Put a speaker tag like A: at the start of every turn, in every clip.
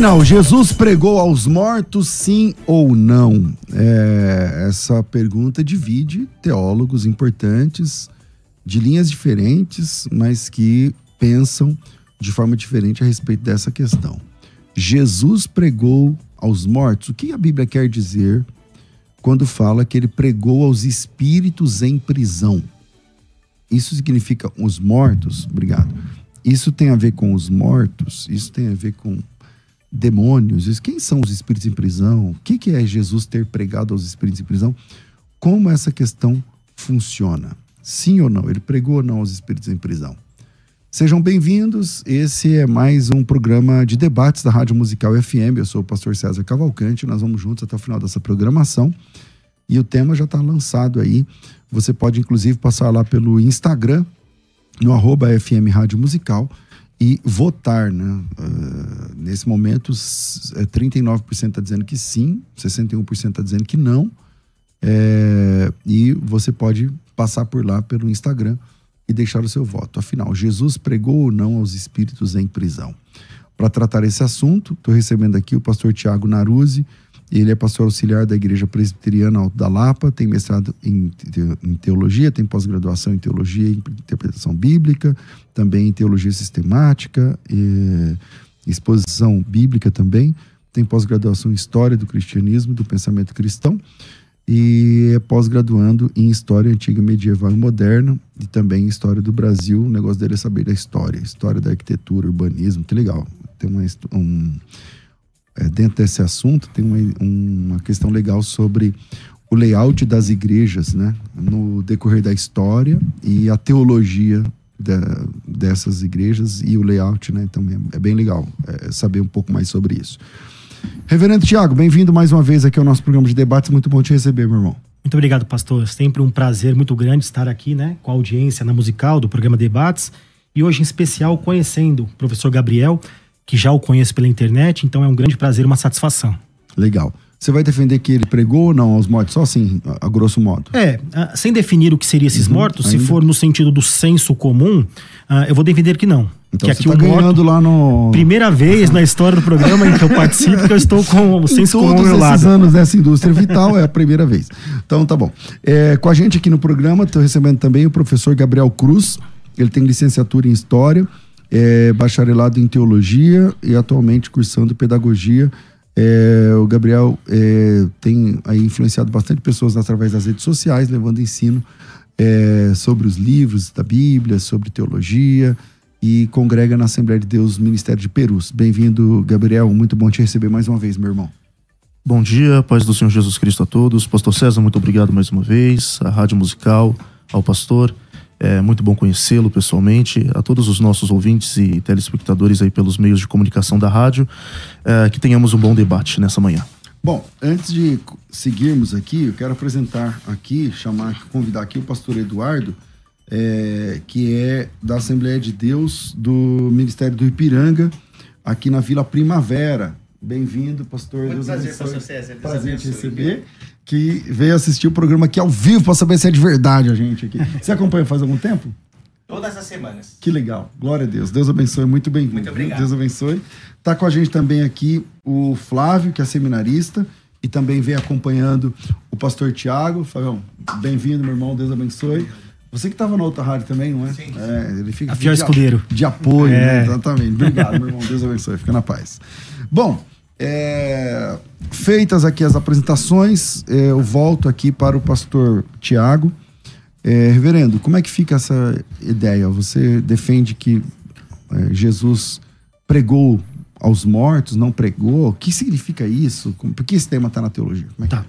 A: Afinal, Jesus pregou aos mortos, sim ou não? É, essa pergunta divide teólogos importantes de linhas diferentes, mas que pensam de forma diferente a respeito dessa questão. Jesus pregou aos mortos. O que a Bíblia quer dizer quando fala que ele pregou aos espíritos em prisão? Isso significa os mortos? Obrigado. Isso tem a ver com os mortos? Isso tem a ver com demônios, quem são os espíritos em prisão, o que, que é Jesus ter pregado aos espíritos em prisão, como essa questão funciona. Sim ou não? Ele pregou ou não aos espíritos em prisão? Sejam bem-vindos. Esse é mais um programa de debates da Rádio Musical FM. Eu sou o pastor César Cavalcante. Nós vamos juntos até o final dessa programação. E o tema já está lançado aí. Você pode, inclusive, passar lá pelo Instagram, no arroba FM Rádio Musical e votar, né? Uh, nesse momento, 39% está dizendo que sim, 61% está dizendo que não. É, e você pode passar por lá pelo Instagram e deixar o seu voto. Afinal, Jesus pregou ou não aos espíritos em prisão? Para tratar esse assunto, estou recebendo aqui o pastor Tiago Naruzzi, ele é pastor auxiliar da Igreja Presbiteriana Alto da Lapa, tem mestrado em, teologia, tem pós-graduação em teologia e interpretação bíblica, também em teologia sistemática, e, exposição bíblica também, tem pós-graduação em história do cristianismo, do pensamento cristão, e é pós-graduando em história antiga, medieval e moderna, e também em história do Brasil. O negócio dele é saber da história, história da arquitetura, urbanismo, que legal. Tem uma, um é, dentro desse assunto, tem uma, uma questão legal sobre o layout das igrejas, né, no decorrer da história e a teologia dessas igrejas e o layout, né, também é bem legal é, saber um pouco mais sobre isso. Reverendo Tiago, bem-vindo mais uma vez aqui ao nosso programa de debates, muito bom te receber, meu irmão.
B: Muito obrigado, pastor. Sempre um prazer muito grande estar aqui, né, com a audiência na musical do programa Debates e hoje em especial conhecendo o professor Gabriel, que já o conheço pela internet, então é um grande prazer, uma satisfação.
A: Legal. Você vai defender que ele pregou ou não aos mortos? Só assim, a, grosso modo.
B: É, sem definir o que seriam esses uhum, mortos, ainda? se for no sentido do senso comum, uh, eu vou defender que não.
A: Então
B: que
A: aqui tá o lá no...
B: Primeira vez na história do programa em que eu participo que eu estou com o senso comum ao meu lado.
A: esses anos dessa indústria vital é a primeira vez. Então tá bom. É, com a gente aqui no programa, estou recebendo também o professor Gabriel Cruz. Ele tem licenciatura em História é bacharelado em teologia e atualmente cursando pedagogia. É, o Gabriel é, tem aí influenciado bastante pessoas através das redes sociais, levando ensino é, sobre os livros da Bíblia, sobre teologia e congrega na Assembleia de Deus Ministério de Perus. Bem-vindo, Gabriel. Muito bom te receber mais uma vez, meu irmão.
C: Bom dia, paz do Senhor Jesus Cristo a todos. Pastor César, muito obrigado mais uma vez. A Rádio Musical, ao pastor. É muito bom conhecê-lo pessoalmente, a todos os nossos ouvintes e telespectadores aí pelos meios de comunicação da rádio, é, que tenhamos um bom debate nessa manhã.
A: Bom, antes de seguirmos aqui, eu quero apresentar aqui, chamar, convidar aqui o pastor Eduardo, é, que é da Assembleia de Deus do Ministério do Ipiranga, aqui na Vila Primavera. Bem-vindo, pastor.
D: Muito Deus prazer, pastor César.
A: Prazer te receber que veio assistir o programa aqui ao vivo para saber se é de verdade a gente aqui. Você acompanha faz algum tempo?
D: Todas as semanas.
A: Que legal. Glória a Deus. Deus abençoe. Muito bem-vindo.
D: Muito obrigado.
A: Deus abençoe. Tá com a gente também aqui o Flávio, que é seminarista, e também vem acompanhando o pastor Tiago. Fabião, bem-vindo, meu irmão. Deus abençoe. Você que estava na outra rádio também, não é?
D: Sim, sim.
A: É, ele fica
B: A
A: de,
B: escudeiro.
A: De apoio,
B: É.
A: né? Exatamente. Obrigado, meu irmão. Deus abençoe. Fica na paz. Bom, é, feitas aqui as apresentações, é, eu volto aqui para o pastor Tiago. É, reverendo, como é que fica essa ideia? Você defende que é, Jesus pregou aos mortos, não pregou? O que significa isso? Por que esse tema está na teologia? É
B: Tá.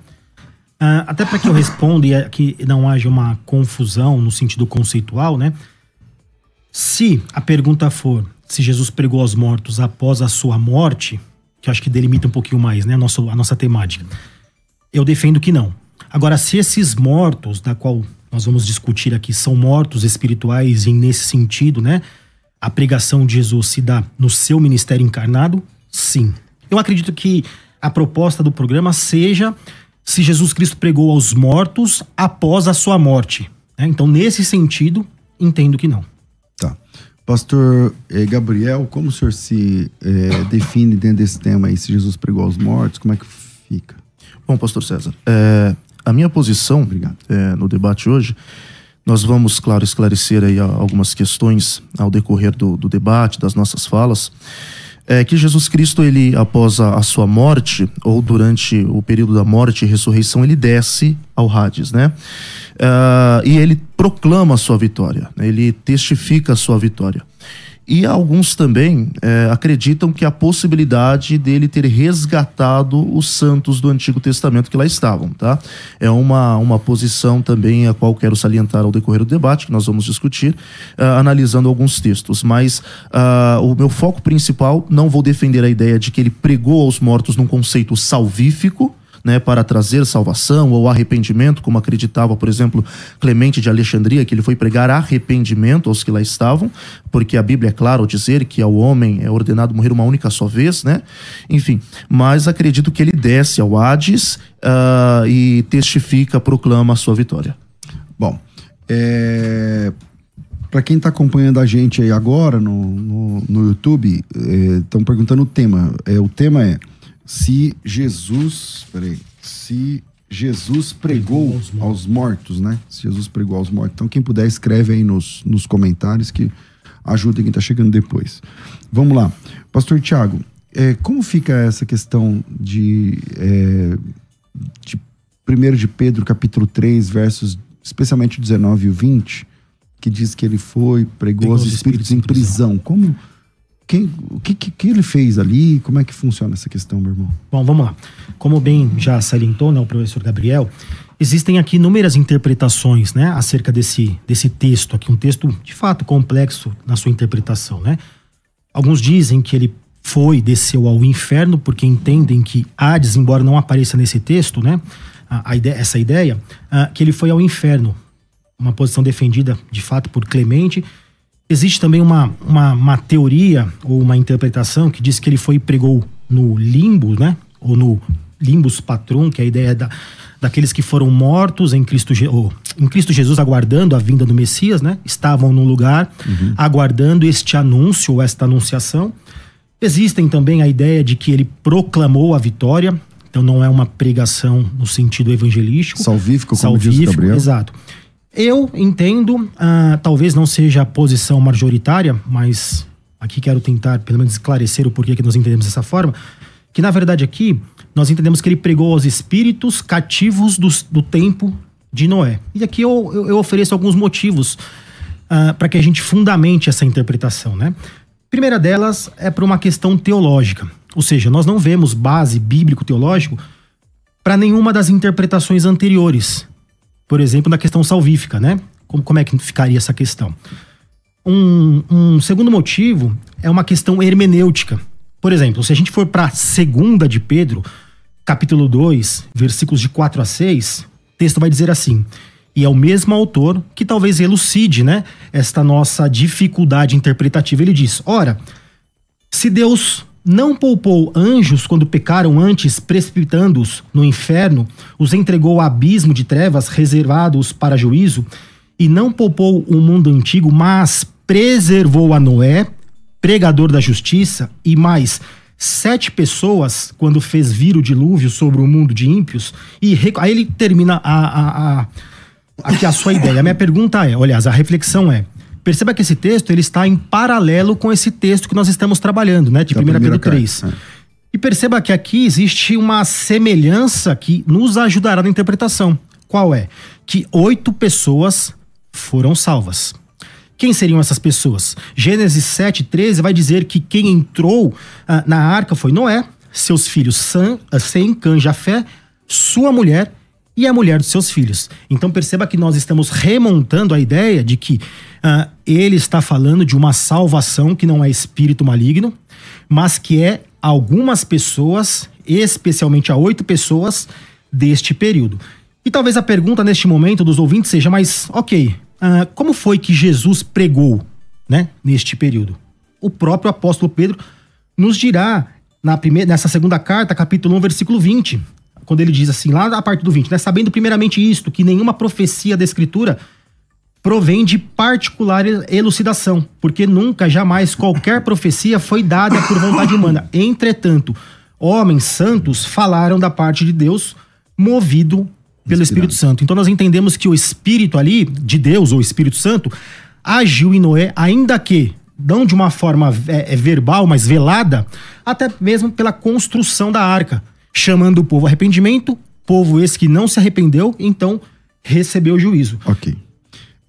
B: Ah, até para que eu responda e que não haja uma confusão no sentido conceitual, né? Se a pergunta for se Jesus pregou aos mortos após a sua morte, que acho que delimita um pouquinho mais, né, a nossa, a nossa temática, eu defendo que não. Agora, se esses mortos, da qual nós vamos discutir aqui, são mortos espirituais e nesse sentido, né, a pregação de Jesus se dá no seu ministério encarnado, sim. Eu acredito que a proposta do programa seja se Jesus Cristo pregou aos mortos após a sua morte. né? Então, nesse sentido, entendo que não.
A: Pastor eh, Gabriel, como o senhor se eh, define dentro desse tema aí? Se Jesus pregou aos mortos, como é que fica?
C: Bom, pastor César, é, a minha posição
A: Obrigado.
C: é, no debate hoje, nós vamos, claro, esclarecer aí algumas questões ao decorrer do, do debate, das nossas falas, é que Jesus Cristo, ele, após a, a sua morte, ou durante o período da morte e ressurreição, ele desce ao Hades, né? Ah, e ele proclama a sua vitória, né? ele testifica a sua vitória. E alguns também eh, acreditam que a possibilidade dele ter resgatado os santos do Antigo Testamento que lá estavam, tá? É uma, uma posição também a qual quero salientar ao decorrer do debate, que nós vamos discutir, ah, analisando alguns textos. Mas ah, o meu foco principal, não vou defender a ideia de que ele pregou aos mortos num conceito salvífico, né, para trazer salvação ou arrependimento, como acreditava, por exemplo, Clemente de Alexandria, que ele foi pregar arrependimento aos que lá estavam, porque a Bíblia é clara ao dizer que ao homem é ordenado morrer uma única só vez, né? Enfim, mas acredito que ele desce ao Hades ah, e testifica, proclama a sua vitória.
A: Bom, para quem está acompanhando a gente aí agora no, no, no YouTube, estão perguntando o tema. É, o tema é se Jesus. Peraí. Se Jesus pregou aos mortos, né? Se Jesus pregou aos mortos. Então, quem puder, escreve aí nos, nos comentários que ajuda quem está chegando depois. Vamos lá. Pastor Tiago, é, como fica essa questão de, é, de 1 de Pedro, capítulo 3, versos especialmente o 19 e o 20, que diz que ele foi, pregou os espíritos, em prisão. Como quem, o que, que, que ele fez ali? Como é que funciona essa questão, meu irmão?
B: Bom, vamos lá. Como bem já salientou né, o professor Gabriel, existem aqui inúmeras interpretações né, acerca desse, desse texto aqui, um texto de fato complexo na sua interpretação. Né? Alguns dizem que ele foi, desceu ao inferno, porque entendem que Hades, embora não apareça nesse texto, né, a, a ideia, essa ideia, ah, que ele foi ao inferno. Uma posição defendida de fato por Clemente. Existe também uma, uma, uma teoria ou uma interpretação que diz que ele foi e pregou no limbo, né? Ou no limbus patrum, que é a ideia da, daqueles que foram mortos em Cristo, em Cristo Jesus, aguardando a vinda do Messias, né? Estavam no lugar, aguardando este anúncio ou esta anunciação. Existem também a ideia de que ele proclamou a vitória, então não é uma pregação no sentido evangelístico.
A: Salvífico, como diz o
B: Salvífico,
A: Gabriel.
B: Exato. Eu entendo, ah, talvez não seja a posição majoritária, mas aqui quero tentar pelo menos esclarecer o porquê que nós entendemos dessa forma, que na verdade aqui nós entendemos que ele pregou aos espíritos cativos dos- do, tempo de Noé. E aqui eu, eu- eu ofereço alguns motivos para que a gente fundamente essa interpretação, né? Primeira delas é por uma questão teológica, ou seja, nós não vemos base bíblico-teológico para nenhuma das interpretações anteriores. Por exemplo, na questão salvífica, né? Como, como é que ficaria essa questão? Um, um segundo motivo é uma questão hermenêutica. Por exemplo, se a gente for para segunda de Pedro, capítulo 2, versículos de 4 a 6, o texto vai dizer assim: E é o mesmo autor que talvez elucide, né, esta nossa dificuldade interpretativa. Ele diz: Ora, se Deus não poupou anjos quando pecaram antes, precipitando-os no inferno, os entregou ao abismo de trevas reservados para juízo, e não poupou o mundo antigo, mas preservou a Noé, pregador da justiça, e mais sete pessoas, quando fez vir o dilúvio sobre o mundo de ímpios, e aí ele termina a, a, a, aqui a sua ideia. A minha pergunta é, aliás, a reflexão é, perceba que esse texto ele está em paralelo com esse texto que nós estamos trabalhando, né, de 1 Pedro 3. É. E perceba que aqui existe uma semelhança que nos ajudará na interpretação. Qual é? Que oito pessoas foram salvas. Quem seriam essas pessoas? Gênesis 7, 13 vai dizer que quem entrou ah, na arca foi Noé, seus filhos Sam, ah, Sem, Can, Jafé, sua mulher e a mulher dos seus filhos. Então perceba que nós estamos remontando a ideia de que ah, ele está falando de uma salvação que não é espírito maligno, mas que é algumas pessoas, especialmente a oito pessoas deste período. E talvez a pergunta neste momento dos ouvintes seja, mas ok, uh, como foi que Jesus pregou né, neste período? O próprio apóstolo Pedro nos dirá na primeira, nessa segunda carta, capítulo 1, versículo 20, quando ele diz assim, lá a parte do 20, né, sabendo primeiramente isto, que nenhuma profecia da Escritura provém de particular elucidação, porque nunca, jamais qualquer profecia foi dada por vontade humana. Entretanto, homens santos falaram da parte de Deus, movido pelo Espírito Santo. Então nós entendemos que o Espírito ali, de Deus, ou Espírito Santo, agiu em Noé, ainda que não de uma forma é, é, verbal, mas velada, até mesmo pela construção da arca, chamando o povo arrependimento, povo esse que não se arrependeu, então recebeu o juízo.
A: Ok.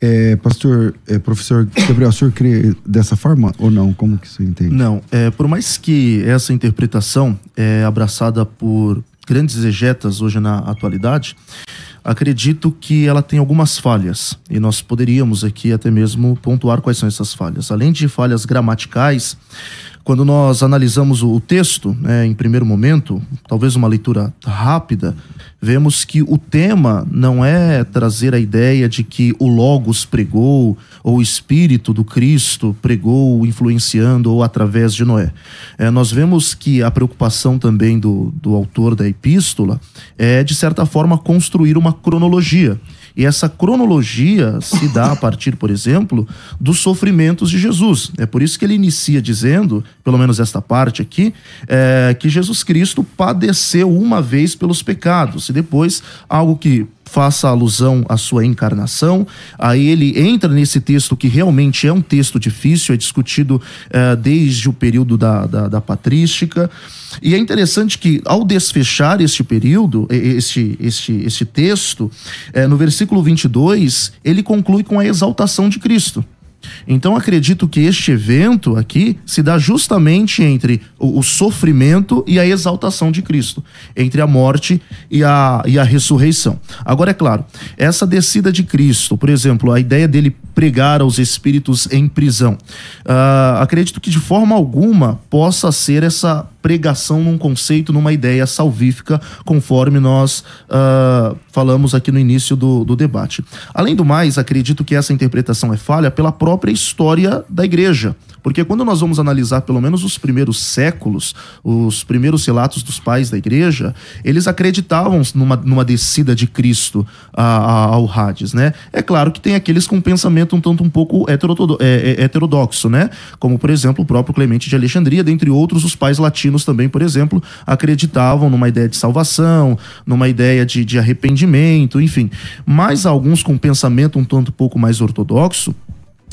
A: É, pastor, é, professor Gabriel, o senhor crê dessa forma ou não? Como que você entende?
C: Não, é, por mais que essa interpretação é abraçada por grandes exegetas hoje na atualidade, acredito que ela tem algumas falhas e nós poderíamos aqui até mesmo pontuar quais são essas falhas. Além de falhas gramaticais, quando nós analisamos o texto, né, em primeiro momento, talvez uma leitura rápida, vemos que o tema não é trazer a ideia de que o Logos pregou, ou o Espírito do Cristo pregou, influenciando ou através de Noé. É, nós vemos que a preocupação também do, do autor da epístola é, de certa forma, construir uma cronologia. E essa cronologia se dá a partir, por exemplo, dos sofrimentos de Jesus. É por isso que ele inicia dizendo, pelo menos esta parte aqui, é, que Jesus Cristo padeceu uma vez pelos pecados e depois algo que faça alusão à sua encarnação. Aí ele entra nesse texto que realmente é um texto difícil, é discutido uh, desde o período da, da, da, patrística. E é interessante que, ao desfechar este período, este, este, este texto, uh, no versículo 22, ele conclui com a exaltação de Cristo. Então acredito que este evento aqui se dá justamente entre o, o, sofrimento e a exaltação de Cristo, entre a morte e a, e a ressurreição. Agora, é claro, essa descida de Cristo, por exemplo, a ideia dele pregar aos espíritos em prisão, uh, acredito que de forma alguma possa ser essa pregação num conceito, numa ideia salvífica, conforme nós uh, falamos aqui no início do, do debate. Além do mais, acredito que essa interpretação é falha pela própria história da igreja. Porque quando nós vamos analisar pelo menos os primeiros séculos, os primeiros relatos dos pais da igreja, eles acreditavam numa, numa descida de Cristo a, a, ao Hades, né? É claro que tem aqueles com pensamento um tanto um pouco é, é, heterodoxo, né? Como, por exemplo, o próprio Clemente de Alexandria, dentre outros, os pais latinos também, por exemplo, acreditavam numa ideia de salvação, numa ideia de, de arrependimento, enfim. Mas alguns com pensamento um tanto pouco mais ortodoxo,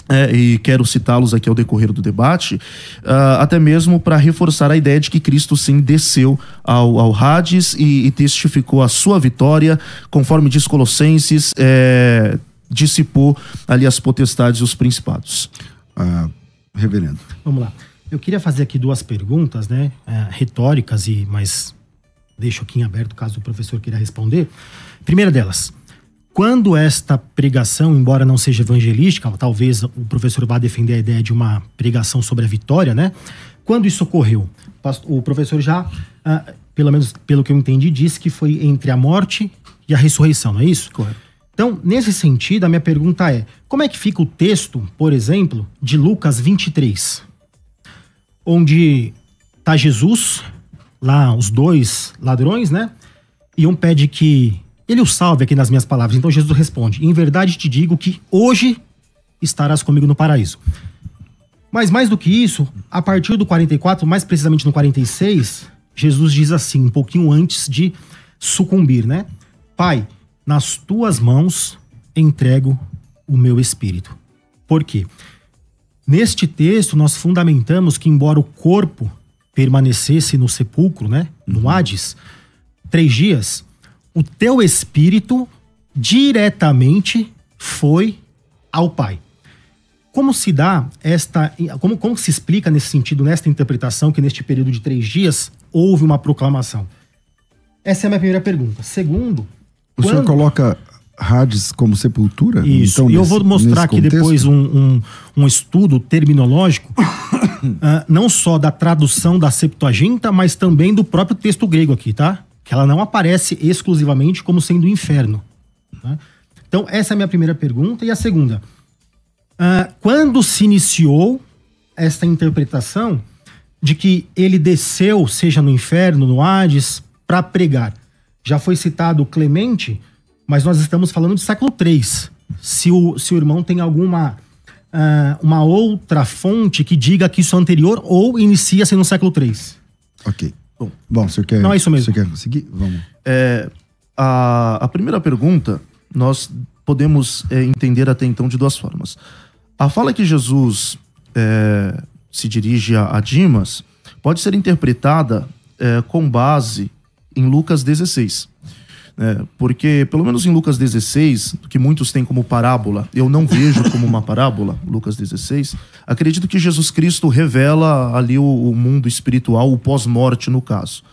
C: é, e quero citá-los aqui ao decorrer do debate, uh, até mesmo para reforçar a ideia de que Cristo sim desceu ao, ao Hades e, e testificou a sua vitória, conforme diz Colossenses, é, dissipou ali as potestades e os principados.
A: Uh, reverendo.
B: Vamos lá. Eu queria fazer aqui duas perguntas, né, uh, retóricas, e mas deixo aqui em aberto caso o professor queira responder. Primeira delas, quando esta pregação, embora não seja evangelística, talvez o professor vá defender a ideia de uma pregação sobre a vitória, né? Quando isso ocorreu? O professor já, ah, pelo menos pelo que eu entendi, disse que foi entre a morte e a ressurreição, não é isso? Correto. Então, nesse sentido, a minha pergunta é: como é que fica o texto, por exemplo, de Lucas 23, onde está Jesus, lá os dois ladrões, né? E um pede que ele o salve aqui nas minhas palavras. Então Jesus responde: Em verdade te digo que hoje estarás comigo no paraíso. Mas mais do que isso, a partir do 44, mais precisamente no 46, Jesus diz assim, um pouquinho antes de sucumbir, né? Pai, nas tuas mãos entrego o meu espírito. Por quê? Neste texto, nós fundamentamos que, embora o corpo permanecesse no sepulcro, né, no uhum. Hades, três dias, o teu espírito diretamente foi ao Pai. Como se dá esta. Como, como se explica nesse sentido, nesta interpretação, que neste período de três dias houve uma proclamação? Essa é a minha primeira pergunta. Segundo.
A: O quando... senhor coloca Hades como sepultura?
B: Isso. Então, e eu vou mostrar aqui contexto? depois um, um, um, estudo terminológico, uh, não só da tradução da Septuaginta, mas também do próprio texto grego aqui, tá? Que ela não aparece exclusivamente como sendo o inferno. Né? Então, essa é a minha primeira pergunta. E a segunda. Uh, quando se iniciou esta interpretação de que ele desceu, seja no inferno, no Hades, para pregar? Já foi citado Clemente, mas nós estamos falando de século III. Se o, se o irmão tem alguma uh, uma outra fonte que diga que isso é anterior ou inicia-se no século III.
A: Ok. Bom, Bom você quer.
B: Não é isso mesmo.
A: Você quer seguir? Vamos.
C: É, a, a primeira pergunta, nós podemos é, entender até então de duas formas. A fala que Jesus é, se dirige a, a, Dimas pode ser interpretada é, com base em Lucas 16. É, porque, pelo menos em Lucas 16, que muitos têm como parábola, eu não vejo como uma parábola, Lucas 16, acredito que Jesus Cristo revela ali o, o mundo espiritual, o pós-morte, no caso.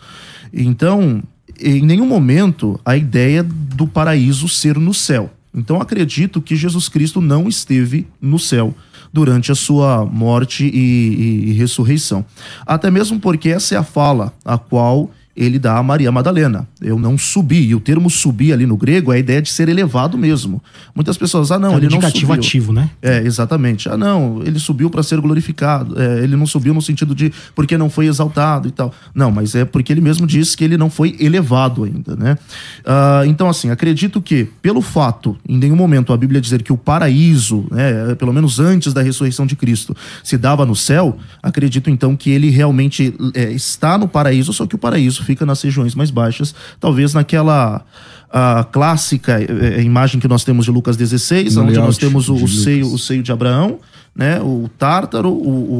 C: Então, em nenhum momento a ideia do paraíso ser no céu. Então acredito que Jesus Cristo não esteve no céu durante a sua morte e, e, e ressurreição. Até mesmo porque essa é a fala a qual ele dá a Maria Madalena. Eu não subi. E o termo subir ali no grego é a ideia de ser elevado mesmo. Muitas pessoas, ah, não, é ele não subiu.
B: ativo, né?
C: É, exatamente. Ah, não, ele subiu para ser glorificado. É, ele não subiu no sentido de porque não foi exaltado e tal. Não, mas é porque ele mesmo disse que ele não foi elevado ainda, né? Ah, então, assim, acredito que, pelo fato, em nenhum momento a Bíblia dizer que o paraíso, né, pelo menos antes da ressurreição de Cristo, se dava no céu, acredito então que ele realmente é, está no paraíso, só que o paraíso fica nas regiões mais baixas, talvez naquela a clássica é, é, imagem que nós temos de Lucas 16, no onde nós temos o, o seio, o seio de Abraão, né, o Tártaro o, o,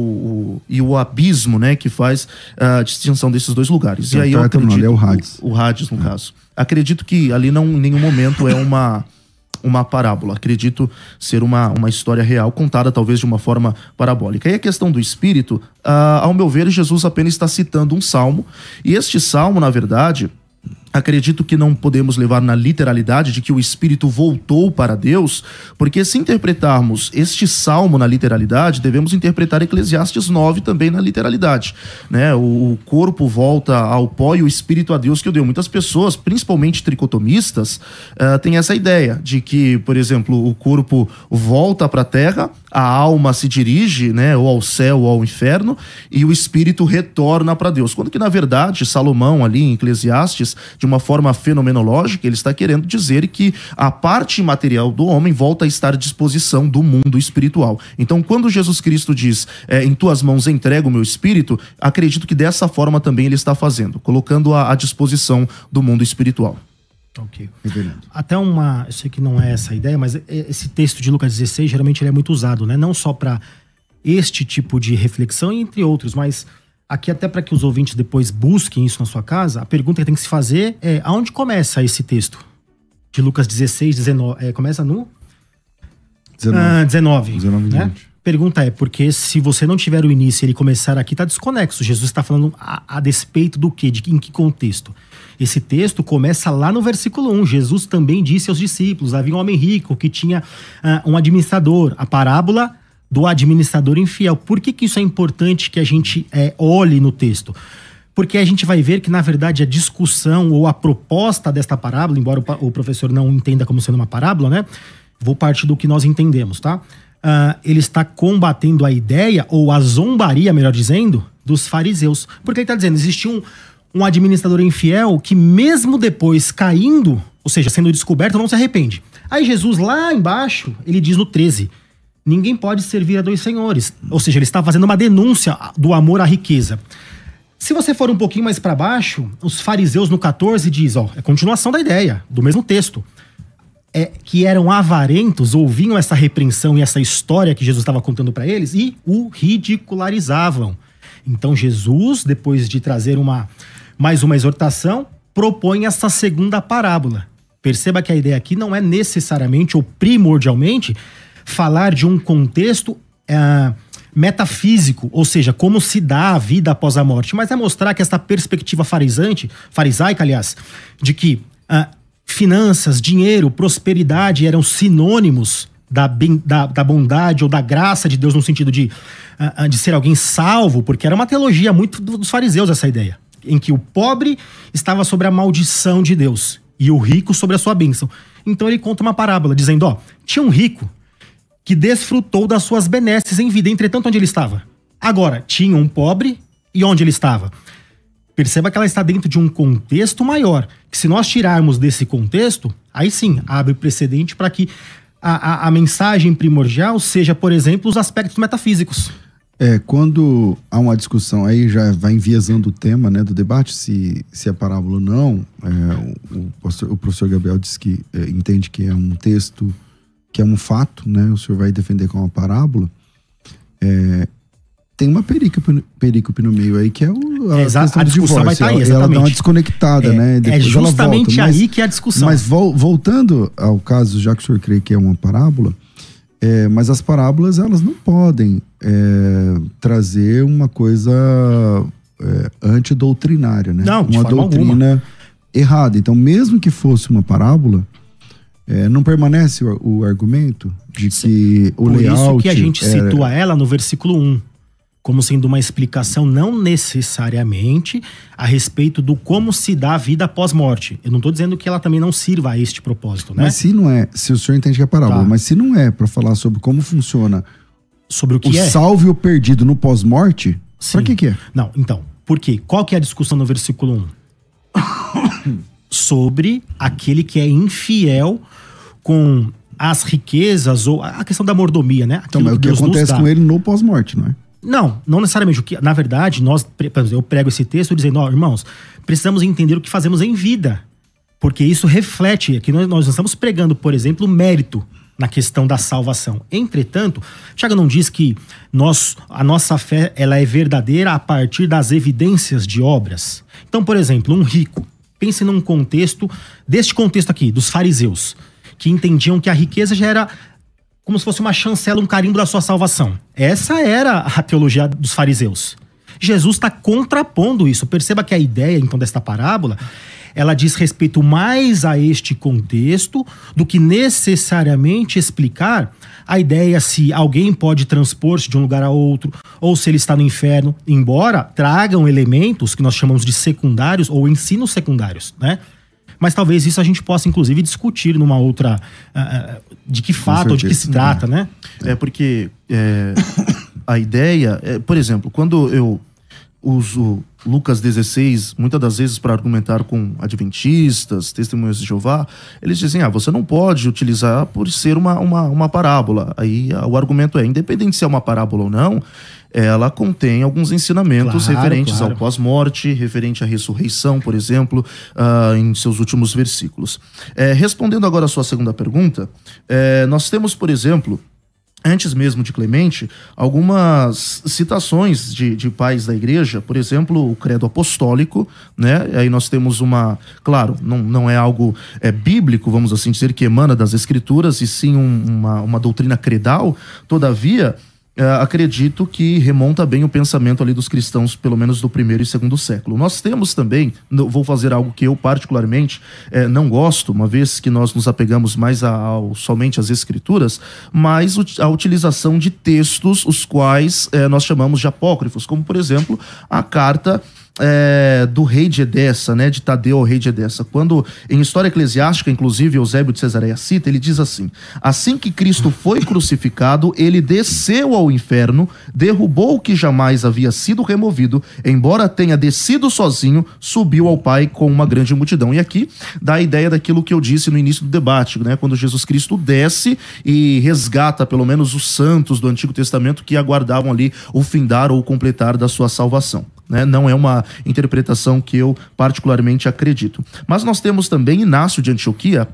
C: o, e o abismo, né, que faz a distinção desses dois lugares.
A: É,
C: e aí
A: eu acredito, não, é o Hades.
C: O, o Hades, no é. caso. Acredito que ali não, em nenhum momento é uma uma parábola. Acredito ser uma, uma história real, contada talvez de uma forma parabólica. E a questão do espírito, uh, ao meu ver, Jesus apenas está citando um salmo. E este salmo, na verdade, acredito que não podemos levar na literalidade de que o Espírito voltou para Deus, porque se interpretarmos este salmo na literalidade, devemos interpretar Eclesiastes 9 também na literalidade. Né? O, corpo volta ao pó e o Espírito a Deus que o deu. Muitas pessoas, principalmente tricotomistas, uh, têm essa ideia de que, por exemplo, o corpo volta para a terra, a alma se dirige né, ou ao céu ou ao inferno e o Espírito retorna para Deus. Quando que, na verdade, Salomão, ali em Eclesiastes, de uma forma fenomenológica, ele está querendo dizer que a parte material do homem volta a estar à disposição do mundo espiritual. Então, quando Jesus Cristo diz, é, em tuas mãos entrego o meu espírito, acredito que dessa forma também ele está fazendo, colocando à disposição do mundo espiritual.
B: Ok. Até uma. Eu sei que não é essa a ideia, mas esse texto de Lucas 16 geralmente ele é muito usado, né? Não só para este tipo de reflexão, entre outros, mas aqui até para que os ouvintes depois busquem isso na sua casa, a pergunta que tem que se fazer é aonde começa esse texto? De Lucas 16, 19. É, começa no?
A: 19. Ah,
B: 19. 19 né? Pergunta é, porque se você não tiver o início e ele começar aqui, tá desconexo. Jesus está falando a, a, despeito do quê? De em que contexto? Esse texto começa lá no versículo 1. Jesus também disse aos discípulos: havia um homem rico que tinha uh, um administrador. A parábola do administrador infiel. Por que, que isso é importante que a gente é, olhe no texto? Porque a gente vai ver que, na verdade, a discussão ou a proposta desta parábola, embora o professor não entenda como sendo uma parábola, né? Vou partir do que nós entendemos, tá? Uh, ele está combatendo a ideia, ou a zombaria, melhor dizendo, dos fariseus. Porque ele está dizendo, existia um, um administrador infiel que, mesmo depois caindo, ou seja, sendo descoberto, não se arrepende. Aí Jesus, lá embaixo, ele diz no 13: ninguém pode servir a dois senhores. Ou seja, ele está fazendo uma denúncia do amor à riqueza. Se você for um pouquinho mais para baixo, os fariseus no 14 diz, ó, é continuação da ideia, do mesmo texto. É, que eram avarentos, ouviam essa repreensão e essa história que Jesus estava contando para eles e o ridicularizavam. Então Jesus, depois de trazer uma mais uma exortação, propõe essa segunda parábola. Perceba que a ideia aqui não é necessariamente ou primordialmente falar de um contexto é, metafísico, ou seja, como se dá a vida após a morte, mas é mostrar que essa perspectiva farisante, farisaica, aliás, de que uh, finanças, dinheiro, prosperidade eram sinônimos da, da, da, bondade ou da graça de Deus no sentido de, uh, de ser alguém salvo, porque era uma teologia muito dos fariseus essa ideia, em que o pobre estava sobre a maldição de Deus e o rico sobre a sua bênção. Então ele conta uma parábola dizendo, ó, tinha um rico que desfrutou das suas benesses em vida, entretanto onde ele estava. Agora, tinha um pobre e onde ele estava. Perceba que ela está dentro de um contexto maior, que se nós tirarmos desse contexto, aí sim abre precedente para que a, a, a, mensagem primordial seja, por exemplo, os aspectos metafísicos.
A: É, quando há uma discussão, aí já vai enviesando o tema né, do debate, se, se é parábola ou não, é, o, o, professor, o, professor, Gabriel diz que é, entende que é um texto que é um fato, né? O senhor vai defender com uma parábola. É, tem uma perícope, perícope no meio aí que é o,
B: a, é, a discussão vai estar tá aí, exatamente.
A: Ela dá uma desconectada,
B: é,
A: né?
B: Depois é justamente volta, aí que é a discussão.
A: Mas voltando ao caso, já que o senhor crê que é uma parábola, é, mas as parábolas elas não podem é, trazer uma coisa é, antidoutrinária, né?
B: Não,
A: uma doutrina
B: alguma.
A: errada. Então, mesmo que fosse uma parábola, é, não permanece o, o, argumento de que o
B: Por
A: layout...
B: Por isso que a gente era... situa ela no versículo 1 como sendo uma explicação não necessariamente a respeito do como se dá a vida após morte. Eu não estou dizendo que ela também não sirva a este propósito, né?
A: Mas se não é, se o senhor entende que é parábola, tá. mas se não é para falar sobre como funciona
B: sobre o que o
A: é salvo e o perdido no pós-morte, para que que é?
B: Não, então, por quê? Qual que é a discussão no versículo 1? sobre aquele que é infiel com as riquezas ou a questão da mordomia, né?
A: Aquilo então, mas o que acontece com ele no pós-morte, não é?
B: Não, não necessariamente. O que, na verdade, nós, eu prego esse texto dizendo, ó, irmãos, precisamos entender o que fazemos em vida. Porque isso reflete, aqui nós, nós estamos pregando, por exemplo, o mérito na questão da salvação. Entretanto, Tiago não diz que nós, a nossa fé ela é verdadeira a partir das evidências de obras. Então, por exemplo, um rico, pense num contexto, deste contexto aqui, dos fariseus, que entendiam que a riqueza já era como se fosse uma chancela, um carimbo da sua salvação. Essa era a teologia dos fariseus. Jesus está contrapondo isso. Perceba que a ideia, então, desta parábola, ela diz respeito mais a este contexto do que necessariamente explicar a ideia se alguém pode transpor-se de um lugar a outro ou se ele está no inferno, embora tragam elementos que nós chamamos de secundários ou ensinos secundários, né? Mas talvez isso a gente possa, inclusive, discutir numa outra. Uh, de que fato ou de que se trata, né?
C: É porque é, a ideia. É, por exemplo, quando eu uso Lucas 16, muitas das vezes para argumentar com adventistas, testemunhas de Jeová, eles dizem, ah, você não pode utilizar por ser uma, uma, uma parábola. Aí o argumento é, independente se é uma parábola ou não, ela contém alguns ensinamentos claro, referentes claro. ao pós-morte, referente à ressurreição, por exemplo, uh, em seus últimos versículos. É, respondendo agora a sua segunda pergunta, é, nós temos, por exemplo, antes mesmo de Clemente, algumas citações de, de pais da igreja, por exemplo, o credo apostólico, né? Aí nós temos uma, claro, não, não é algo é, bíblico, vamos assim dizer, que emana das escrituras, e sim um, uma, uma doutrina credal, todavia, é, acredito que remonta bem o pensamento ali dos cristãos, pelo menos do primeiro e segundo século. Nós temos também, vou fazer algo que eu particularmente é, não gosto, uma vez que nós nos apegamos mais ao, somente às escrituras, mas a utilização de textos os quais é, nós chamamos de apócrifos, como por exemplo a carta é, do rei de Edessa, né, de Tadeu, rei de Edessa. Quando, em História Eclesiástica, inclusive, Eusébio de Cesareia cita, ele diz assim: Assim que Cristo foi crucificado, ele desceu ao inferno, derrubou o que jamais havia sido removido, embora tenha descido sozinho, subiu ao Pai com uma grande multidão. E aqui dá a ideia daquilo que eu disse no início do debate, né, quando Jesus Cristo desce e resgata, pelo menos, os santos do Antigo Testamento que aguardavam ali o findar ou o completar da sua salvação. Né? Não é uma interpretação que eu particularmente acredito. Mas nós temos também Inácio de Antioquia,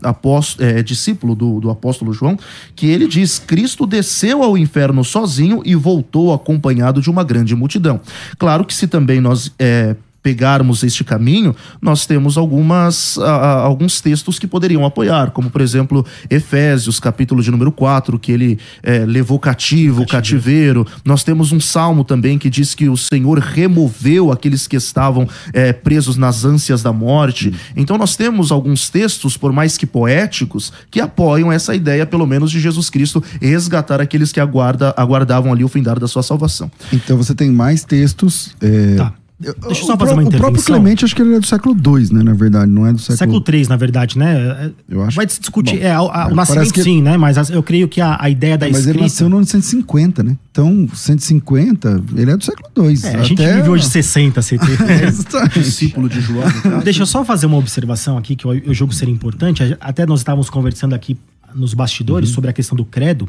C: é, discípulo do, do apóstolo João, que ele diz: Cristo desceu ao inferno sozinho e voltou acompanhado de uma grande multidão. Claro que se também nós é, pegarmos este caminho, nós temos algumas, alguns textos que poderiam apoiar, como por exemplo Efésios, capítulo de número 4, que ele é, levou cativo, o cativeiro. Nós temos um salmo também que diz que o Senhor removeu aqueles que estavam é, presos nas ânsias da morte. Hum. Então nós temos alguns textos, por mais que poéticos, que apoiam essa ideia, pelo menos, de Jesus Cristo resgatar aqueles que aguarda, aguardavam ali o findar da sua salvação.
A: Então você tem mais textos. É... Tá
B: Deixa eu só fazer uma intervenção. O próprio
A: Clemente, acho que ele é do século II, né? Na verdade, não é do século...
B: Século III, na verdade, né?
A: Eu acho.
B: Vai se discutir. Bom, é, a, a, o nascimento que... sim, né? Mas eu creio que a, a ideia da
A: mas
B: escrita...
A: Mas ele nasceu no 150, né? Então, 150, ele é do século II.
B: É, a gente vive hoje 60, 70.
C: é, discípulo de João.
B: Deixa eu só fazer uma observação aqui, que eu, eu jogo ser importante. Até nós estávamos conversando aqui nos bastidores uhum. sobre a questão do credo.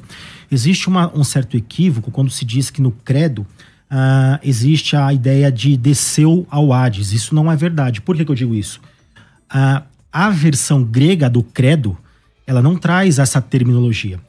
B: Existe uma, um certo equívoco quando se diz que no credo uh, existe a ideia de desceu ao Hades. Isso não é verdade. Por que, que eu digo isso? Uh, a versão grega do credo, ela não traz essa terminologia.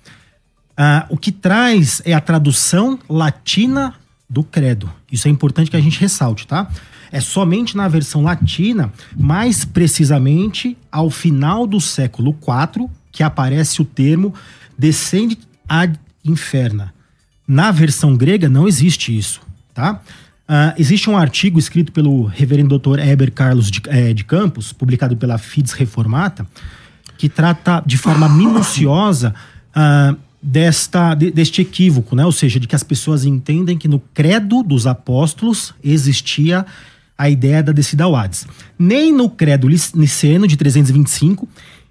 B: Uh, o que traz é a tradução latina do credo. Isso é importante que a gente ressalte, tá? É somente na versão latina, mais precisamente ao final do século IV, que aparece o termo descende ad inferna. Na versão grega não existe isso tá? Uh, existe um artigo escrito pelo reverendo Dr. Heber Carlos de, é, de, Campos, publicado pela Fides Reformata, que trata de forma minuciosa uh, desta, de, deste equívoco, né? ou seja, de que as pessoas entendem que no credo dos apóstolos existia a ideia da descida ao Hades. Nem no credo niceno de 325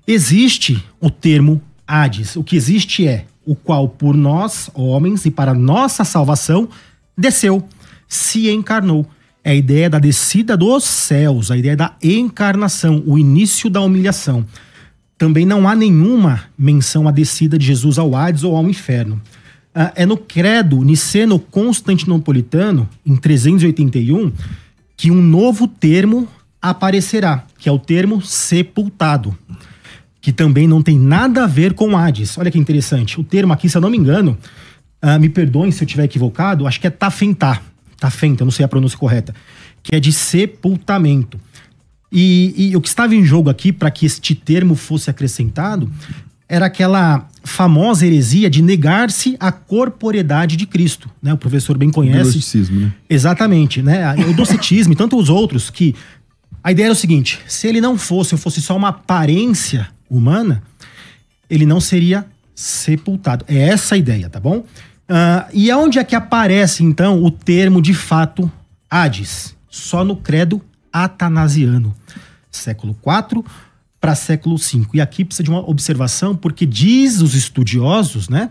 B: existe o termo Hades. O que existe é o qual por nós, homens, e para nossa salvação, desceu se encarnou. É a ideia da descida dos céus, a ideia da encarnação, o início da humilhação. Também não há nenhuma menção à descida de Jesus ao Hades ou ao inferno. Ah, é no credo niceno-constantinopolitano, em 381, que um novo termo aparecerá, que é o termo sepultado, que também não tem nada a ver com Hades. Olha que interessante. O termo aqui, se eu não me engano, uh, me perdoem se eu estiver equivocado, acho que é tafentá. Tafenta, tá não sei a pronúncia correta, que é de sepultamento. E, e o que estava em jogo aqui para que este termo fosse acrescentado era aquela famosa heresia de negar-se à corporeidade de Cristo, né? O professor bem conhece. O
A: docetismo, né?
B: Exatamente, né? O docetismo e tantos outros que a ideia era o seguinte: se ele não fosse, ou fosse só uma aparência humana, ele não seria sepultado. É essa a ideia, tá bom? Uh, e aonde é que aparece, então, o termo de fato Hades? Só no credo atanasiano, século IV para século V. E aqui precisa de uma observação, porque diz os estudiosos, né,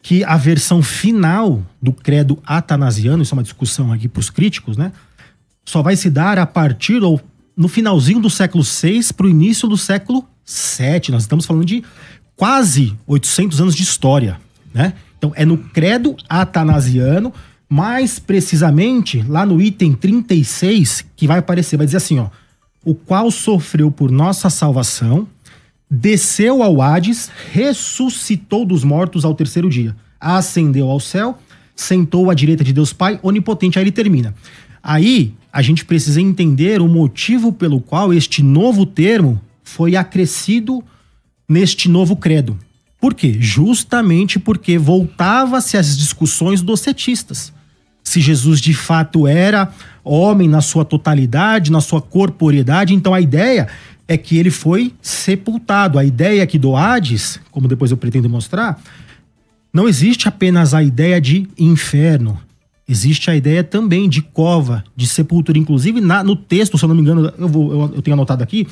B: que a versão final do credo atanasiano, isso é uma discussão aqui para os críticos, né, só vai se dar a partir ou no finalzinho do século VI para o início do século VII. Nós estamos falando de quase 800 anos de história, né? Então, é no credo atanasiano, mais precisamente lá no item 36, que vai aparecer, vai dizer assim, ó, o qual sofreu por nossa salvação, desceu ao Hades, ressuscitou dos mortos ao terceiro dia, ascendeu ao céu, sentou à direita de Deus Pai, onipotente, aí ele termina. Aí, a gente precisa entender o motivo pelo qual este novo termo foi acrescido neste novo credo. Por quê? Justamente porque voltava-se às discussões docetistas. Se Jesus de fato era homem na sua totalidade, na sua corporeidade, então a ideia é que ele foi sepultado. A ideia aqui do Hades, como depois eu pretendo mostrar, não existe apenas a ideia de inferno. existe a ideia também de cova, de sepultura. Inclusive, na, no texto, se eu não me engano, eu, vou, eu, eu tenho anotado aqui,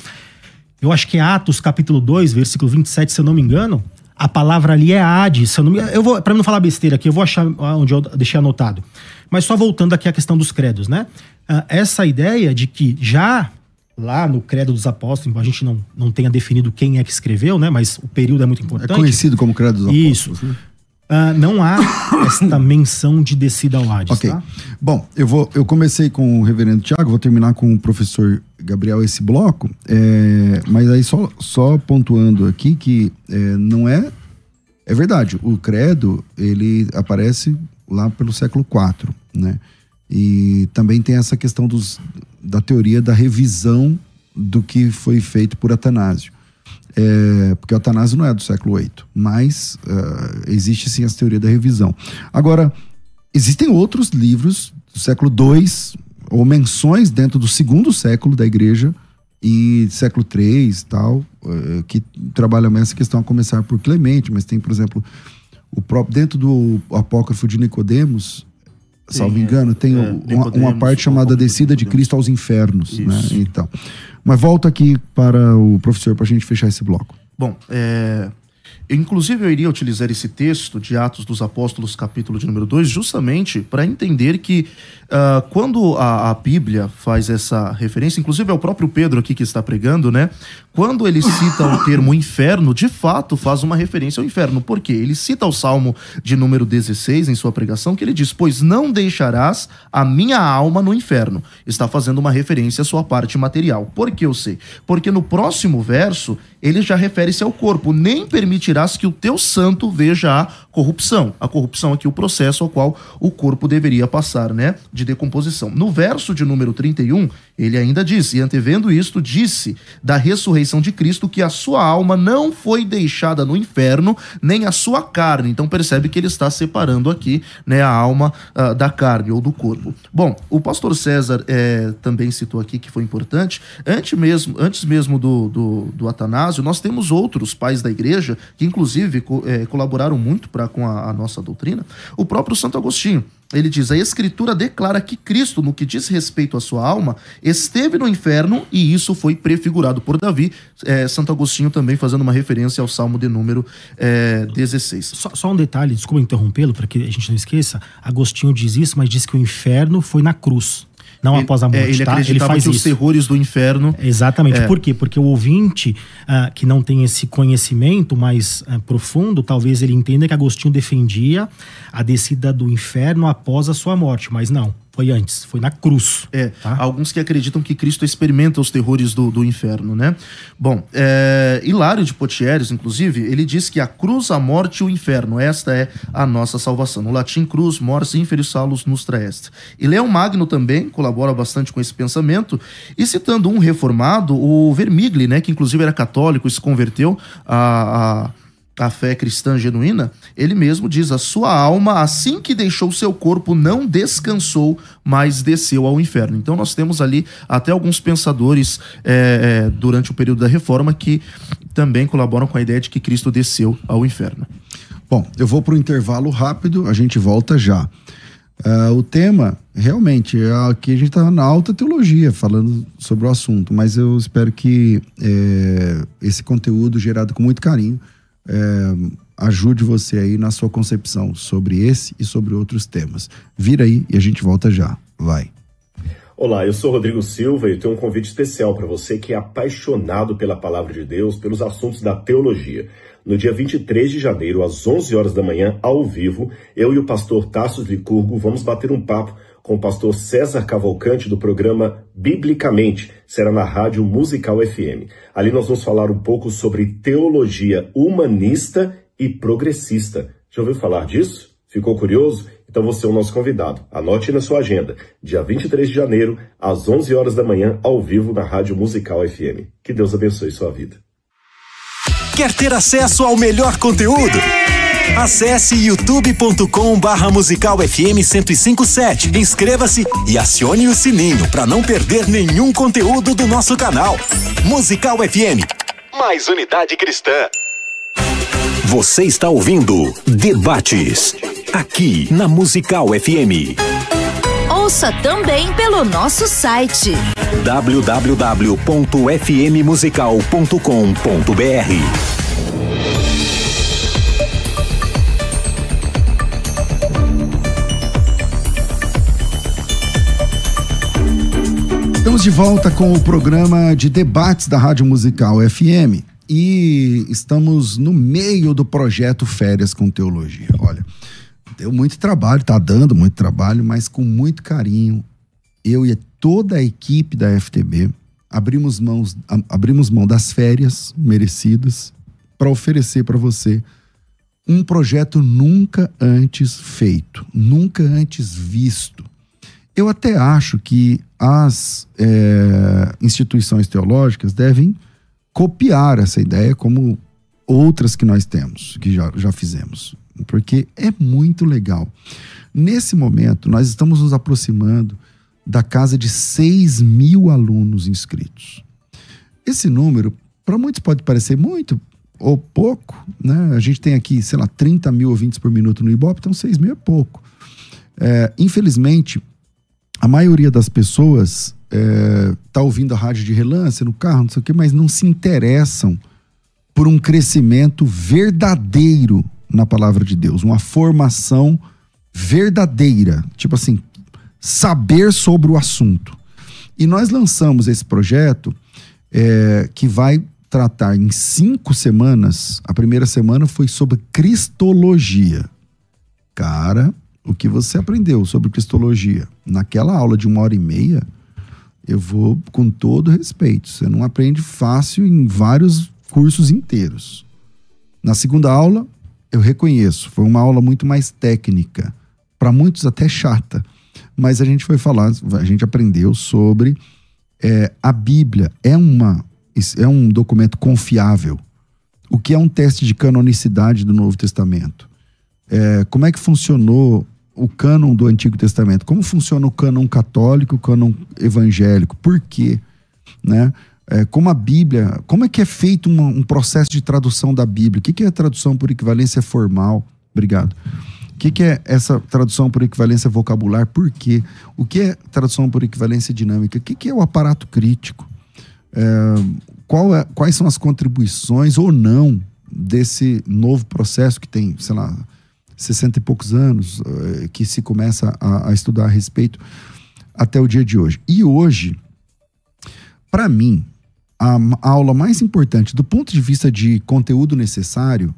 B: eu acho que é Atos capítulo 2, versículo 27, se eu não me engano, a palavra ali é Hades. Eu não eu vou, para não falar besteira aqui, eu vou achar onde eu deixei anotado. Mas só voltando aqui à questão dos credos, né? Uh, essa ideia de que já lá no Credo dos Apóstolos, a gente não, não tenha definido quem é que escreveu, né? Mas o período é muito importante.
A: É conhecido como Credo dos Apóstolos.
B: Isso. Né? Uh, não há esta menção de descida ao Hades,
A: Ok.
B: tá?
A: Bom, eu, vou, eu comecei com o reverendo Tiago, vou terminar com o professor Gabriel esse bloco, é, mas aí só, só pontuando aqui que é, não é... É verdade, o credo, ele aparece lá pelo século IV, né? E também tem essa questão dos, da teoria da revisão do que foi feito por Atanásio. É, porque o Atanásio não é do século VIII, mas uh, existe sim essa teoria da revisão. Agora, existem outros livros do século II, ou menções dentro do segundo século da igreja, e século III e tal, uh, que trabalham essa questão a começar por Clemente, mas tem, por exemplo, o próprio dentro do apócrifo de Nicodemos, salvo
C: Tem,
A: engano, tem
C: é,
A: uma, uma parte chamada Descida de
C: Nicodemos.
A: Cristo aos Infernos, né? Então, mas volta aqui para o professor para a gente fechar esse bloco.
C: Bom, é, inclusive eu iria utilizar esse texto de Atos dos Apóstolos, capítulo de número 2, justamente para entender que ah, quando a, a Bíblia faz essa referência, inclusive é o próprio Pedro aqui que está pregando, né? Quando ele cita o termo inferno, de fato faz uma referência ao inferno. Por quê? Ele cita o Salmo de número 16 em sua pregação, que ele diz: Pois não deixarás a minha alma no inferno. Está fazendo uma referência à sua parte material. Por que eu sei? Porque no próximo verso ele já refere-se ao corpo. Nem permitirás que o teu santo veja a corrupção. A corrupção aqui, o processo ao qual o corpo deveria passar, né? De decomposição. No verso de número 31, ele ainda diz: E antevendo isto, disse da ressurreição de Cristo que a sua alma não foi deixada no inferno, nem a sua carne. Então percebe que ele está separando aqui, né, a alma ah, da carne ou do corpo. Bom, o pastor César eh, também citou aqui que foi importante. Antes mesmo, antes mesmo do, do, do Atanásio, nós temos outros pais da igreja que, inclusive, co- eh, colaboraram muito pra, com a, a nossa doutrina. O próprio Santo Agostinho. Ele diz: a Escritura declara que Cristo, no que diz respeito à sua alma, esteve no inferno e isso foi prefigurado por Davi. Eh, Santo Agostinho também fazendo uma referência ao Salmo de número eh, 16.
B: Só, só um detalhe, desculpa interrompê-lo, para que a gente não esqueça. Agostinho diz isso, mas diz que o inferno foi na cruz, não
C: Ele-
B: após a morte,
C: é, ele
B: tá? Ele faz
C: que os
B: isso.
C: terrores do inferno
B: Exatamente.
C: É.
B: Por quê? Porque o ouvinte ah, que não tem esse conhecimento mais ah, profundo, talvez ele entenda que Agostinho defendia a descida do inferno após a sua morte, mas não. Foi antes, foi na cruz.
C: É,
B: tá?
C: alguns que acreditam que Cristo experimenta os terrores do, do inferno, né? Bom, é, Hilário de Potieres, inclusive, ele diz que a cruz, a morte e o inferno, esta é a nossa salvação. No latim, cruz, mors, inferis salus nostra est. E Leão Magno também colabora bastante com esse pensamento, e citando um reformado, o Vermigli, né, que inclusive era católico e se converteu a... a a fé cristã genuína, ele mesmo diz: a sua alma, assim que deixou seu corpo, não descansou, mas desceu ao inferno. Então, nós temos ali até alguns pensadores é, é, durante o período da reforma que também colaboram com a ideia de que Cristo desceu ao inferno.
A: Bom, eu vou para o intervalo rápido, a gente volta já. Ah, o tema, realmente, é aqui a gente está na alta teologia falando sobre o assunto, mas eu espero que é, esse conteúdo gerado com muito carinho é, ajude você aí na sua concepção sobre esse e sobre outros temas. Vira aí e a gente volta já. Vai.
D: Olá, eu sou Rodrigo Silva e tenho um convite especial para você que é apaixonado pela palavra de Deus, pelos assuntos da teologia. No dia 23 de janeiro, às 11 horas da manhã, ao vivo, eu e o pastor Tassos Licurgo vamos bater um papo com o pastor César Cavalcante do programa Biblicamente, será na Rádio Musical FM. Ali nós vamos falar um pouco sobre teologia humanista e progressista. Já ouviu falar disso? Ficou curioso? Então você é o nosso convidado. Anote na sua agenda, dia 23 de janeiro, às 11 horas da manhã, ao vivo na Rádio Musical FM. Que Deus abençoe sua vida.
E: Quer ter acesso ao melhor conteúdo? Acesse youtube.com barra musical FM 1057. Inscreva-se e acione o sininho para não perder nenhum conteúdo do nosso canal. Musical FM. Mais unidade cristã. Você está ouvindo Debates. aqui na Musical FM.
F: Ouça também pelo nosso site
E: www.fmmusical.com.br.
A: Estamos de volta com o programa de debates da Rádio Musical FM e estamos no meio do projeto Férias com Teologia. Olha, deu muito trabalho, tá dando muito trabalho, mas com muito carinho, eu e toda a equipe da FTB abrimos mãos, abrimos mão das férias merecidas para oferecer para você um projeto nunca antes feito, nunca antes visto. Eu até acho que as é, instituições teológicas devem copiar essa ideia como outras que nós temos, que já, já fizemos, porque é muito legal. Nesse momento, nós estamos nos aproximando da casa de 6 mil alunos inscritos. Esse número, para muitos, pode parecer muito ou pouco, né? A gente tem aqui, sei lá, 30 mil ouvintes por minuto no Ibope, então 6 mil é pouco. É, infelizmente, a maioria das pessoas é, tá ouvindo a rádio de relance no carro, não sei o quê, mas não se interessam por um crescimento verdadeiro na palavra de Deus, uma formação verdadeira, tipo assim, saber sobre o assunto. E nós lançamos esse projeto é, que vai tratar em cinco semanas. A primeira semana foi sobre cristologia. Cara, o que você aprendeu sobre cristologia naquela aula de uma hora e meia, eu vou com todo respeito. Você não aprende fácil em vários cursos inteiros. Na segunda aula, eu reconheço, foi uma aula muito mais técnica, para muitos até chata, mas a gente foi falar, a gente aprendeu sobre é, a Bíblia é uma é um documento confiável. O que é um teste de canonicidade do Novo Testamento? É, como é que funcionou o cânon do Antigo Testamento? Como funciona o cânon católico, o cânon evangélico? Por quê? Né? É, como a Bíblia, como é que é feito uma, um processo de tradução da Bíblia? O que, que é tradução por equivalência formal? Obrigado. O que, que é essa tradução por equivalência vocabular? Por quê? O que é tradução por equivalência dinâmica? O que, que é o aparato crítico? É, é, quais são as contribuições ou não desse novo processo que tem, sei lá, 60 e poucos anos, eh, que se começa a, a estudar a respeito até o dia de hoje. E hoje, para mim, a, a, aula mais importante do ponto de vista de conteúdo necessário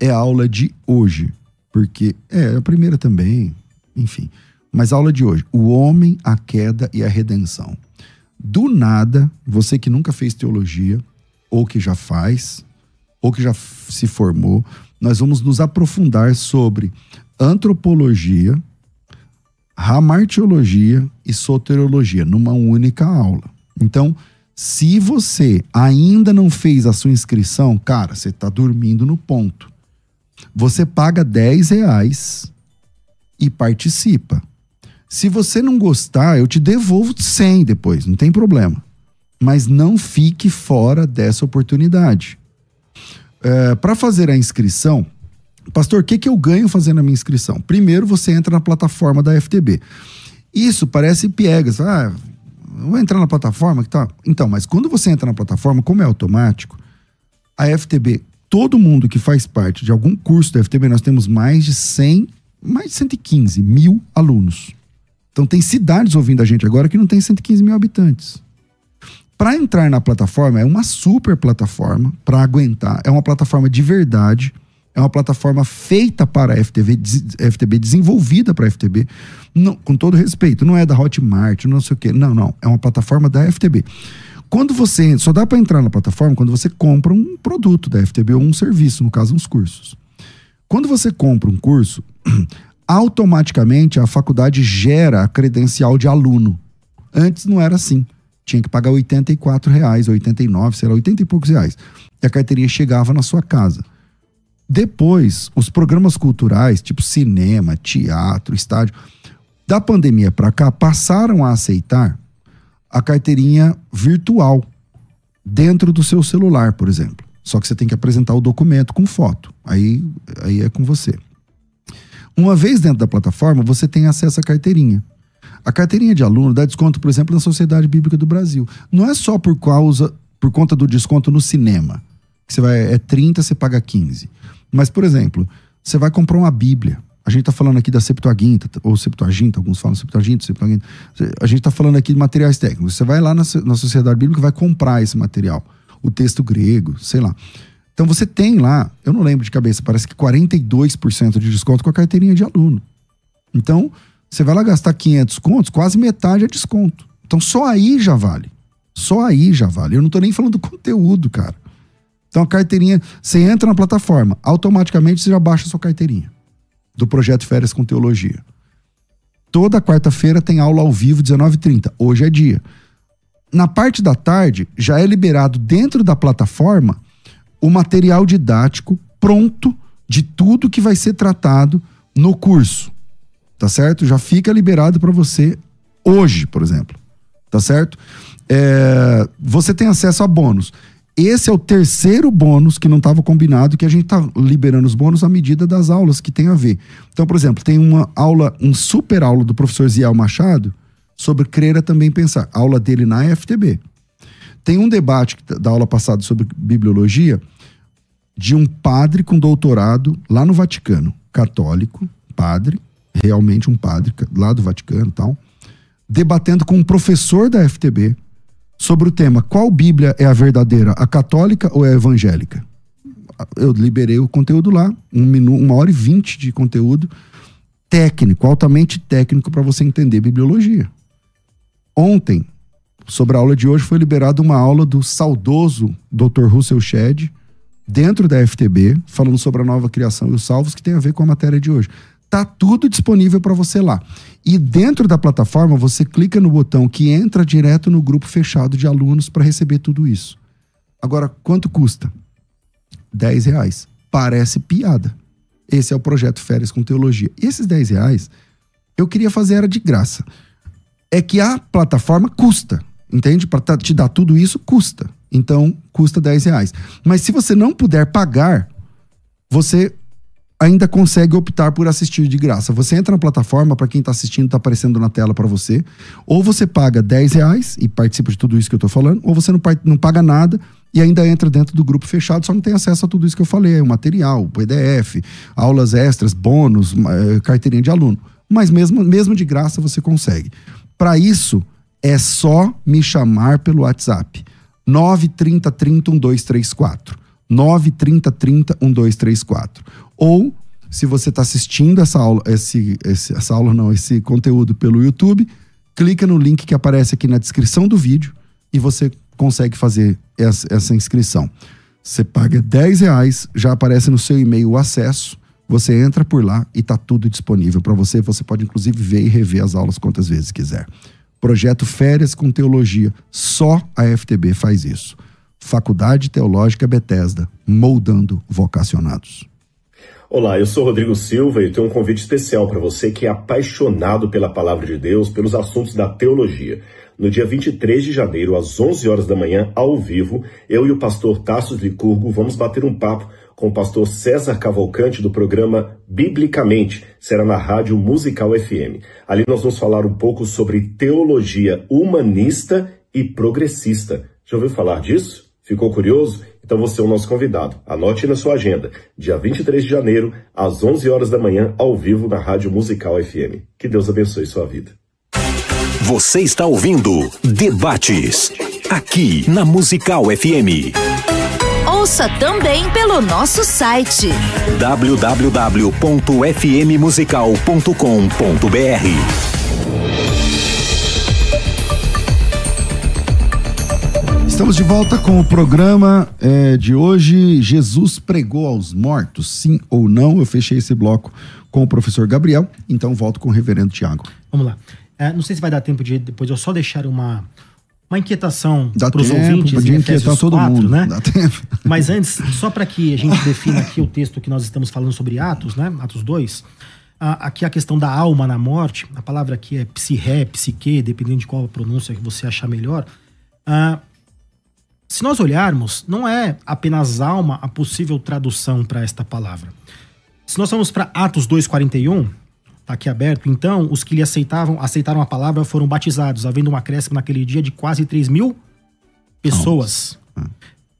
A: é a aula de hoje. Porque é a primeira também, enfim. Mas a aula de hoje: o homem, a queda e a redenção. Do nada, você que nunca fez teologia, ou que já faz, ou que já se formou, nós vamos nos aprofundar sobre antropologia, ramartiologia e soteriologia numa única aula. Então, se você ainda não fez a sua inscrição, cara, você está dormindo no ponto. Você paga 10 reais e participa. Se você não gostar, eu te devolvo 100 depois, não tem problema. Mas não fique fora dessa oportunidade. É, para fazer a inscrição, pastor, o que, que eu ganho fazendo a minha inscrição? Primeiro, você entra na plataforma da FTB. Isso parece piegas. Ah, vou entrar na plataforma que tá. Então, mas quando você entra na plataforma, como é automático, a FTB, todo mundo que faz parte de algum curso da FTB, nós temos mais de 100, mais de 115 mil alunos. Então, tem cidades ouvindo a gente agora que não tem 115 mil habitantes. Para entrar na plataforma, é uma super plataforma para aguentar. É uma plataforma de verdade. É uma plataforma feita para a FTB, FTB desenvolvida para a FTB. Não, com todo respeito, não é da Hotmart, não sei o quê. Não, não. É uma plataforma da FTB. Quando você. Só dá para entrar na plataforma quando você compra um produto da FTB ou um serviço, no caso, uns cursos. Quando você compra um curso, automaticamente a faculdade gera a credencial de aluno. Antes não era assim tinha que pagar 84 reais, 89, sei lá, 80 e poucos reais. E a carteirinha chegava na sua casa. Depois, os programas culturais, tipo cinema, teatro, estádio, da pandemia para cá, passaram a aceitar a carteirinha virtual dentro do seu celular, por exemplo. Só que você tem que apresentar o documento com foto. Aí, aí é com você. Uma vez dentro da plataforma, você tem acesso à carteirinha. A carteirinha de aluno dá desconto, por exemplo, na Sociedade Bíblica do Brasil. Não é só por causa, por conta do desconto no cinema. Que você vai, é 30, você paga 15. Mas, por exemplo, você vai comprar uma Bíblia. A gente está falando aqui da Septuaginta, ou Septuaginta, alguns falam Septuaginta, Septuaginta. A gente está falando aqui de materiais técnicos. Você vai lá na, na Sociedade Bíblica e vai comprar esse material. O texto grego, sei lá. Então você tem lá, eu não lembro de cabeça, parece que 42% de desconto com a carteirinha de aluno. Então, você vai lá gastar 500 contos, quase metade é desconto. Então só aí já vale. Só aí já vale. Eu não tô nem falando do conteúdo, cara. Então a carteirinha, você entra na plataforma, automaticamente você já baixa a sua carteirinha do projeto Férias com Teologia. Toda quarta-feira tem aula ao vivo 19h30. Hoje é dia. Na parte da tarde, já é liberado dentro da plataforma o material didático pronto de tudo que vai ser tratado no curso. Tá certo? Já fica liberado para você hoje, por exemplo. Tá certo? É, você tem acesso a bônus. Esse é o terceiro bônus que não estava combinado, que a gente está liberando os bônus à medida das aulas que tem a ver. Então, por exemplo, tem uma aula, um super aula do professor Ziel Machado sobre crer é também pensar. Aula dele na FTB. Tem um debate da aula passada sobre bibliologia de um padre com doutorado lá no Vaticano, católico, padre, realmente um padre lá do Vaticano, tal, debatendo com um professor da FTB sobre o tema qual Bíblia é a verdadeira, a católica ou é a evangélica? Eu liberei o conteúdo lá, um minuto, uma hora e vinte de conteúdo técnico, altamente técnico para você entender bibliologia. Ontem, sobre a aula de hoje, foi liberada uma aula do saudoso Dr. Russell Shedd, dentro da FTB, falando sobre a nova criação e os salvos, que tem a ver com a matéria de hoje. Tá tudo disponível para você lá. E dentro da plataforma, você clica no botão que entra direto no grupo fechado de alunos para receber tudo isso. Agora, quanto custa? 10 reais. Parece piada. Esse é o projeto Férias com Teologia. E esses 10 reais, eu queria fazer era de graça. É que a plataforma custa, entende? Para te dar tudo isso, custa. Então, custa 10 reais. Mas se você não puder pagar, você ainda consegue optar por assistir de graça. Você entra na plataforma, para quem está assistindo, está aparecendo na tela para você. Ou você paga 10 reais e participa de tudo isso que eu estou falando, ou você não, não paga nada e ainda entra dentro do grupo fechado, só não tem acesso a tudo isso que eu falei, o material, o PDF, aulas extras, bônus, eh, carteirinha de aluno. Mas mesmo, mesmo de graça você consegue. Para isso, é só me chamar pelo WhatsApp. 930 30 1234. 930 30 1234. Ou, se você está assistindo essa aula, esse, esse, essa aula não, esse conteúdo pelo YouTube, clica no link que aparece aqui na descrição do vídeo e você consegue fazer essa, essa inscrição. Você paga 10 reais, já aparece no seu e-mail o acesso, você entra por lá e está tudo disponível para você. Você pode inclusive ver e rever as aulas quantas vezes quiser. Projeto Férias com Teologia, só a FTB faz isso. Faculdade Teológica Bethesda, moldando vocacionados.
D: Olá, eu sou Rodrigo Silva e tenho um convite especial para você que é apaixonado pela palavra de Deus, pelos assuntos da teologia. No dia 23 de janeiro, às 11 horas da manhã, ao vivo, eu e o pastor Tassos Licurgo vamos bater um papo com o pastor César Cavalcante do programa Biblicamente, será na Rádio Musical FM. Ali nós vamos falar um pouco sobre teologia humanista e progressista. Já ouviu falar disso? Ficou curioso? Então você é o nosso convidado. Anote na sua agenda, dia 23 de janeiro, às 11 horas da manhã, ao vivo na Rádio Musical FM. Que Deus abençoe sua vida.
E: Você está ouvindo Debates, aqui na Musical FM.
F: Ouça também pelo nosso site
E: www.fmmusical.com.br.
A: Estamos de volta com o programa é, de hoje. Jesus pregou aos mortos, sim ou não? Eu fechei esse bloco com o professor Gabriel, então volto com o reverendo Tiago.
B: Vamos lá. É, não sei se vai dar tempo de depois eu só deixar uma, uma inquietação para os ouvintes
A: de inquietar todo 4, mundo,
B: né? Dá tempo. Mas antes, só para que a gente defina aqui o texto que nós estamos falando sobre Atos, né? Atos 2. aqui a questão da alma na morte, a palavra aqui é psirré, psique, dependendo de qual pronúncia que você achar melhor. Uh, se nós olharmos, não é apenas alma a possível tradução para esta palavra. Se nós vamos para Atos 2,41, tá aqui aberto, então os que lhe aceitavam, aceitaram a palavra foram batizados, havendo um acréscimo naquele dia de quase 3 mil pessoas.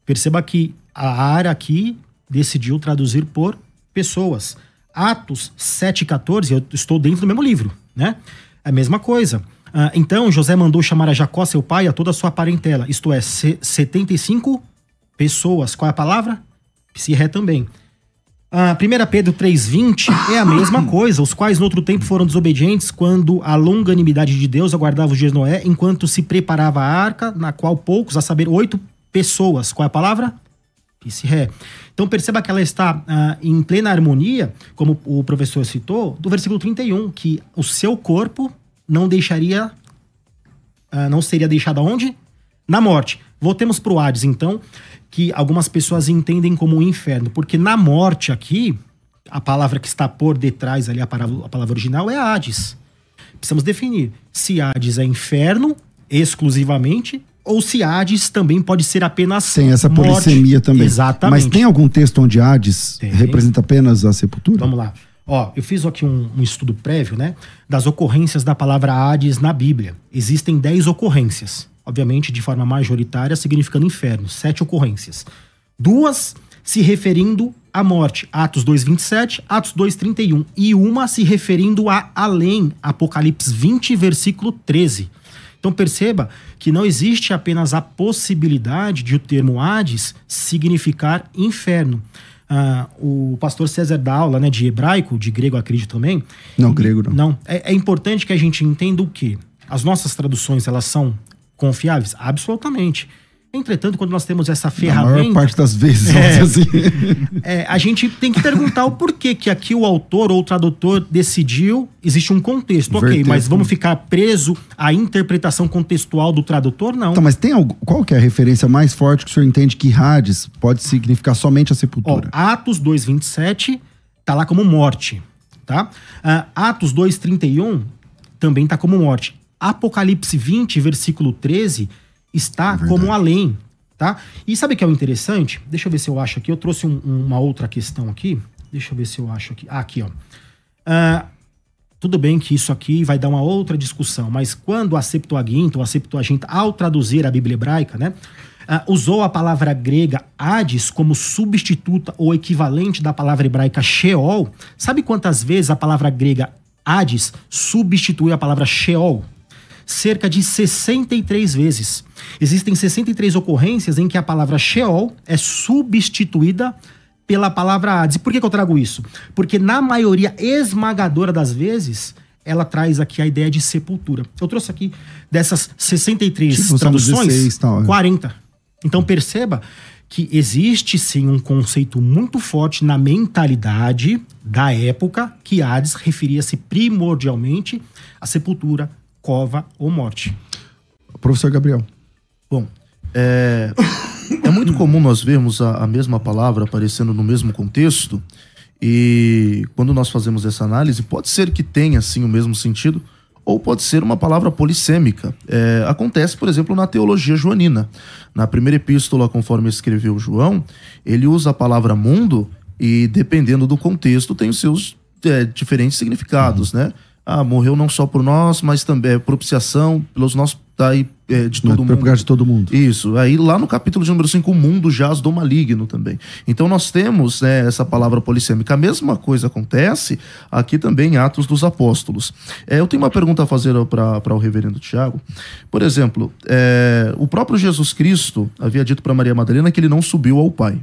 B: Perceba que a área aqui decidiu traduzir por pessoas. Atos 7,14, eu estou dentro do mesmo livro, né? É a mesma coisa. Ah, então José mandou chamar a Jacó, seu pai, e a toda a sua parentela, isto é, se- 75 pessoas. Qual é a palavra? Psirré também. Ah, 1 Pedro 3,20 é a mesma coisa, os quais no outro tempo foram desobedientes quando a longanimidade de Deus aguardava os dias de Noé, enquanto se preparava a arca, na qual poucos, a saber, oito pessoas. Qual é a palavra? Psirré. Então perceba que ela está ah, em plena harmonia, como o professor citou, do versículo 31, que o seu corpo não deixaria ah, não seria deixado aonde? Na morte. Voltemos para o Hades, então, que algumas pessoas entendem como o inferno, porque na morte aqui, a palavra que está por detrás ali, a palavra, a palavra original é Hades. Precisamos definir se Hades é inferno exclusivamente ou se Hades também pode ser apenas
A: Tem essa
B: morte.
A: polissemia também.
B: Exatamente.
A: Mas tem algum texto onde Hades
B: Tem.
A: representa apenas a sepultura?
B: Vamos lá. Ó, eu fiz aqui um, um estudo prévio, né? Das ocorrências da palavra Hades na Bíblia. Existem 10 ocorrências. Obviamente, de forma majoritária, significando inferno. Sete ocorrências. Duas se referindo à morte. Atos 2,27, Atos 2,31. E uma se referindo a além. Apocalipse 20, versículo 13. Então perceba que não existe apenas a possibilidade de o termo Hades significar inferno. Ah, o pastor César dá aula né, de hebraico, de grego acredito também.
A: Não, grego não.
B: Não, é, é importante que a gente entenda o que as nossas traduções elas são confiáveis, absolutamente. Entretanto, quando nós temos essa ferramenta,
A: maior parte das vezes,
B: É.
A: assim.
B: é, a gente tem que perguntar o porquê que aqui o autor ou o tradutor decidiu. Existe um contexto, ok, mas vamos ficar preso à interpretação contextual do tradutor? Não.
A: Então, mas tem algo, qual que é a referência mais forte que o senhor entende que Hades pode significar somente a
B: Ó,
A: sepultura?
B: Atos 2,27 tá lá como morte, tá? Ah, Atos 2,31 também tá como morte. Apocalipse 20, versículo 13, está como além, tá? E sabe o que é o interessante? Deixa eu ver se eu acho aqui. Eu trouxe um- uma outra questão aqui. Deixa eu ver se eu acho aqui. Ah, aqui, ó. Ah, tudo bem que isso aqui vai dar uma outra discussão, mas quando a Septuaginta ou a Septuaginta, ao traduzir a Bíblia hebraica, né, ah, usou a palavra grega Hades como substituta ou equivalente da palavra hebraica Sheol, sabe quantas vezes a palavra grega Hades substitui a palavra Sheol? Cerca de 63 vezes. Existem 63 ocorrências em que a palavra Sheol é substituída pela palavra Hades. E por que, que eu trago isso? Porque na maioria esmagadora das vezes, ela traz aqui a ideia de sepultura. Eu trouxe aqui dessas 63
A: Tipo,
B: traduções,
A: 16 tal, é.
B: 40. Então perceba que existe sim um conceito muito forte na mentalidade da época que Hades referia-se primordialmente à sepultura, cova ou morte.
A: Professor Gabriel.
C: Bom, é, é muito comum nós vermos a, a mesma palavra aparecendo no mesmo contexto e quando nós fazemos essa análise, pode ser que tenha sim o mesmo sentido ou pode ser uma palavra polissêmica. É, acontece, por exemplo, na teologia joanina. Na primeira epístola, conforme escreveu João, ele usa a palavra mundo e, dependendo do contexto, tem os seus é, diferentes significados, né? Ah, morreu não só por nós, mas também é propiciação pelos nossos daí, é, de todo
A: Por
C: mundo.
A: lugar de todo mundo.
C: Isso. Aí lá no capítulo de número 5, o mundo jaz do maligno também. Então nós temos né, essa palavra polissêmica. A mesma coisa acontece aqui também em Atos dos Apóstolos. É, eu tenho uma pergunta a fazer para o reverendo Tiago. Por exemplo, é, o próprio Jesus Cristo havia dito para Maria Madalena que ele não subiu ao Pai.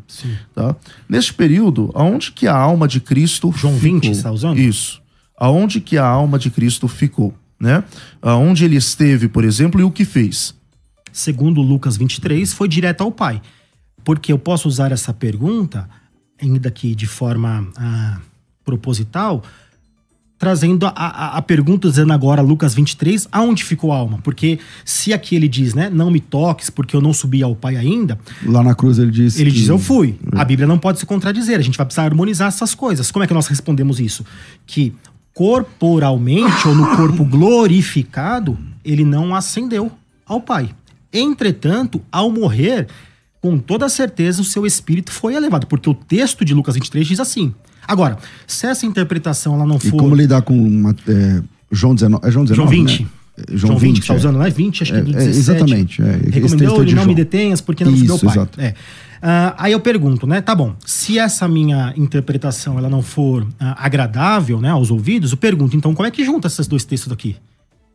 C: Tá? Neste período, aonde que a alma de Cristo
B: João
C: ficou?
B: 20, está usando?
C: Isso. Aonde que a alma de Cristo ficou? Né? Aonde ele esteve, por exemplo, e o que fez?
B: Segundo Lucas 23, foi direto ao Pai. Porque eu posso usar essa pergunta, ainda que de forma ah, proposital, trazendo a, a, a pergunta, dizendo agora, Lucas 23, aonde ficou a alma? Porque se aqui ele diz, né, não me toques porque eu não subi ao Pai ainda,
A: Lá na cruz ele disse.
B: ele
A: que-
B: diz, eu fui. A Bíblia não pode se contradizer, a gente vai precisar harmonizar essas coisas. Como é que nós respondemos isso? Que corporalmente, ou no corpo glorificado, ele não ascendeu ao Pai. Entretanto, ao morrer, com toda certeza o seu espírito foi elevado, porque o texto de Lucas 23 diz assim: Agora, se essa interpretação ela não
A: E
B: for.
A: como lidar com uma, é, João 19? É João 19,
B: João 20.
A: né? É,
B: João 20, que tá
A: é.
B: usando, não é 20, acho que é do
A: É, é,
B: 17.
A: exatamente, é.
B: Recomendou
A: é
B: ele
A: de
B: não
A: João.
B: me detenhas porque não nos deu
A: Isso,
B: pai.
A: exato.
B: É. Ah, aí eu pergunto, né? Tá bom, se essa minha interpretação ela não for ah, agradável né, aos ouvidos, eu pergunto, então como é que junta esses dois textos aqui?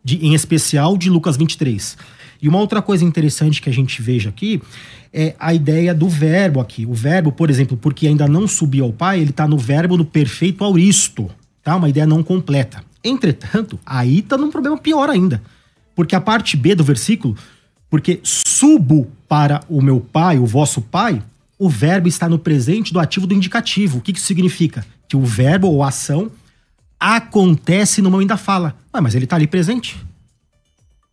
B: De, em especial de Lucas 23. E uma outra coisa interessante que a gente veja aqui é a ideia do verbo aqui. O verbo, por exemplo, porque ainda não subiu ao Pai, ele está no verbo do perfeito auristo, tá? Uma ideia não completa. Entretanto, aí está num problema pior ainda. Porque a parte B do versículo, porque subo para o meu pai, o vosso pai, o verbo está no presente do ativo do indicativo. O que, que isso significa? Que o verbo ou a ação acontece no momento da fala. Ué, mas ele está ali presente.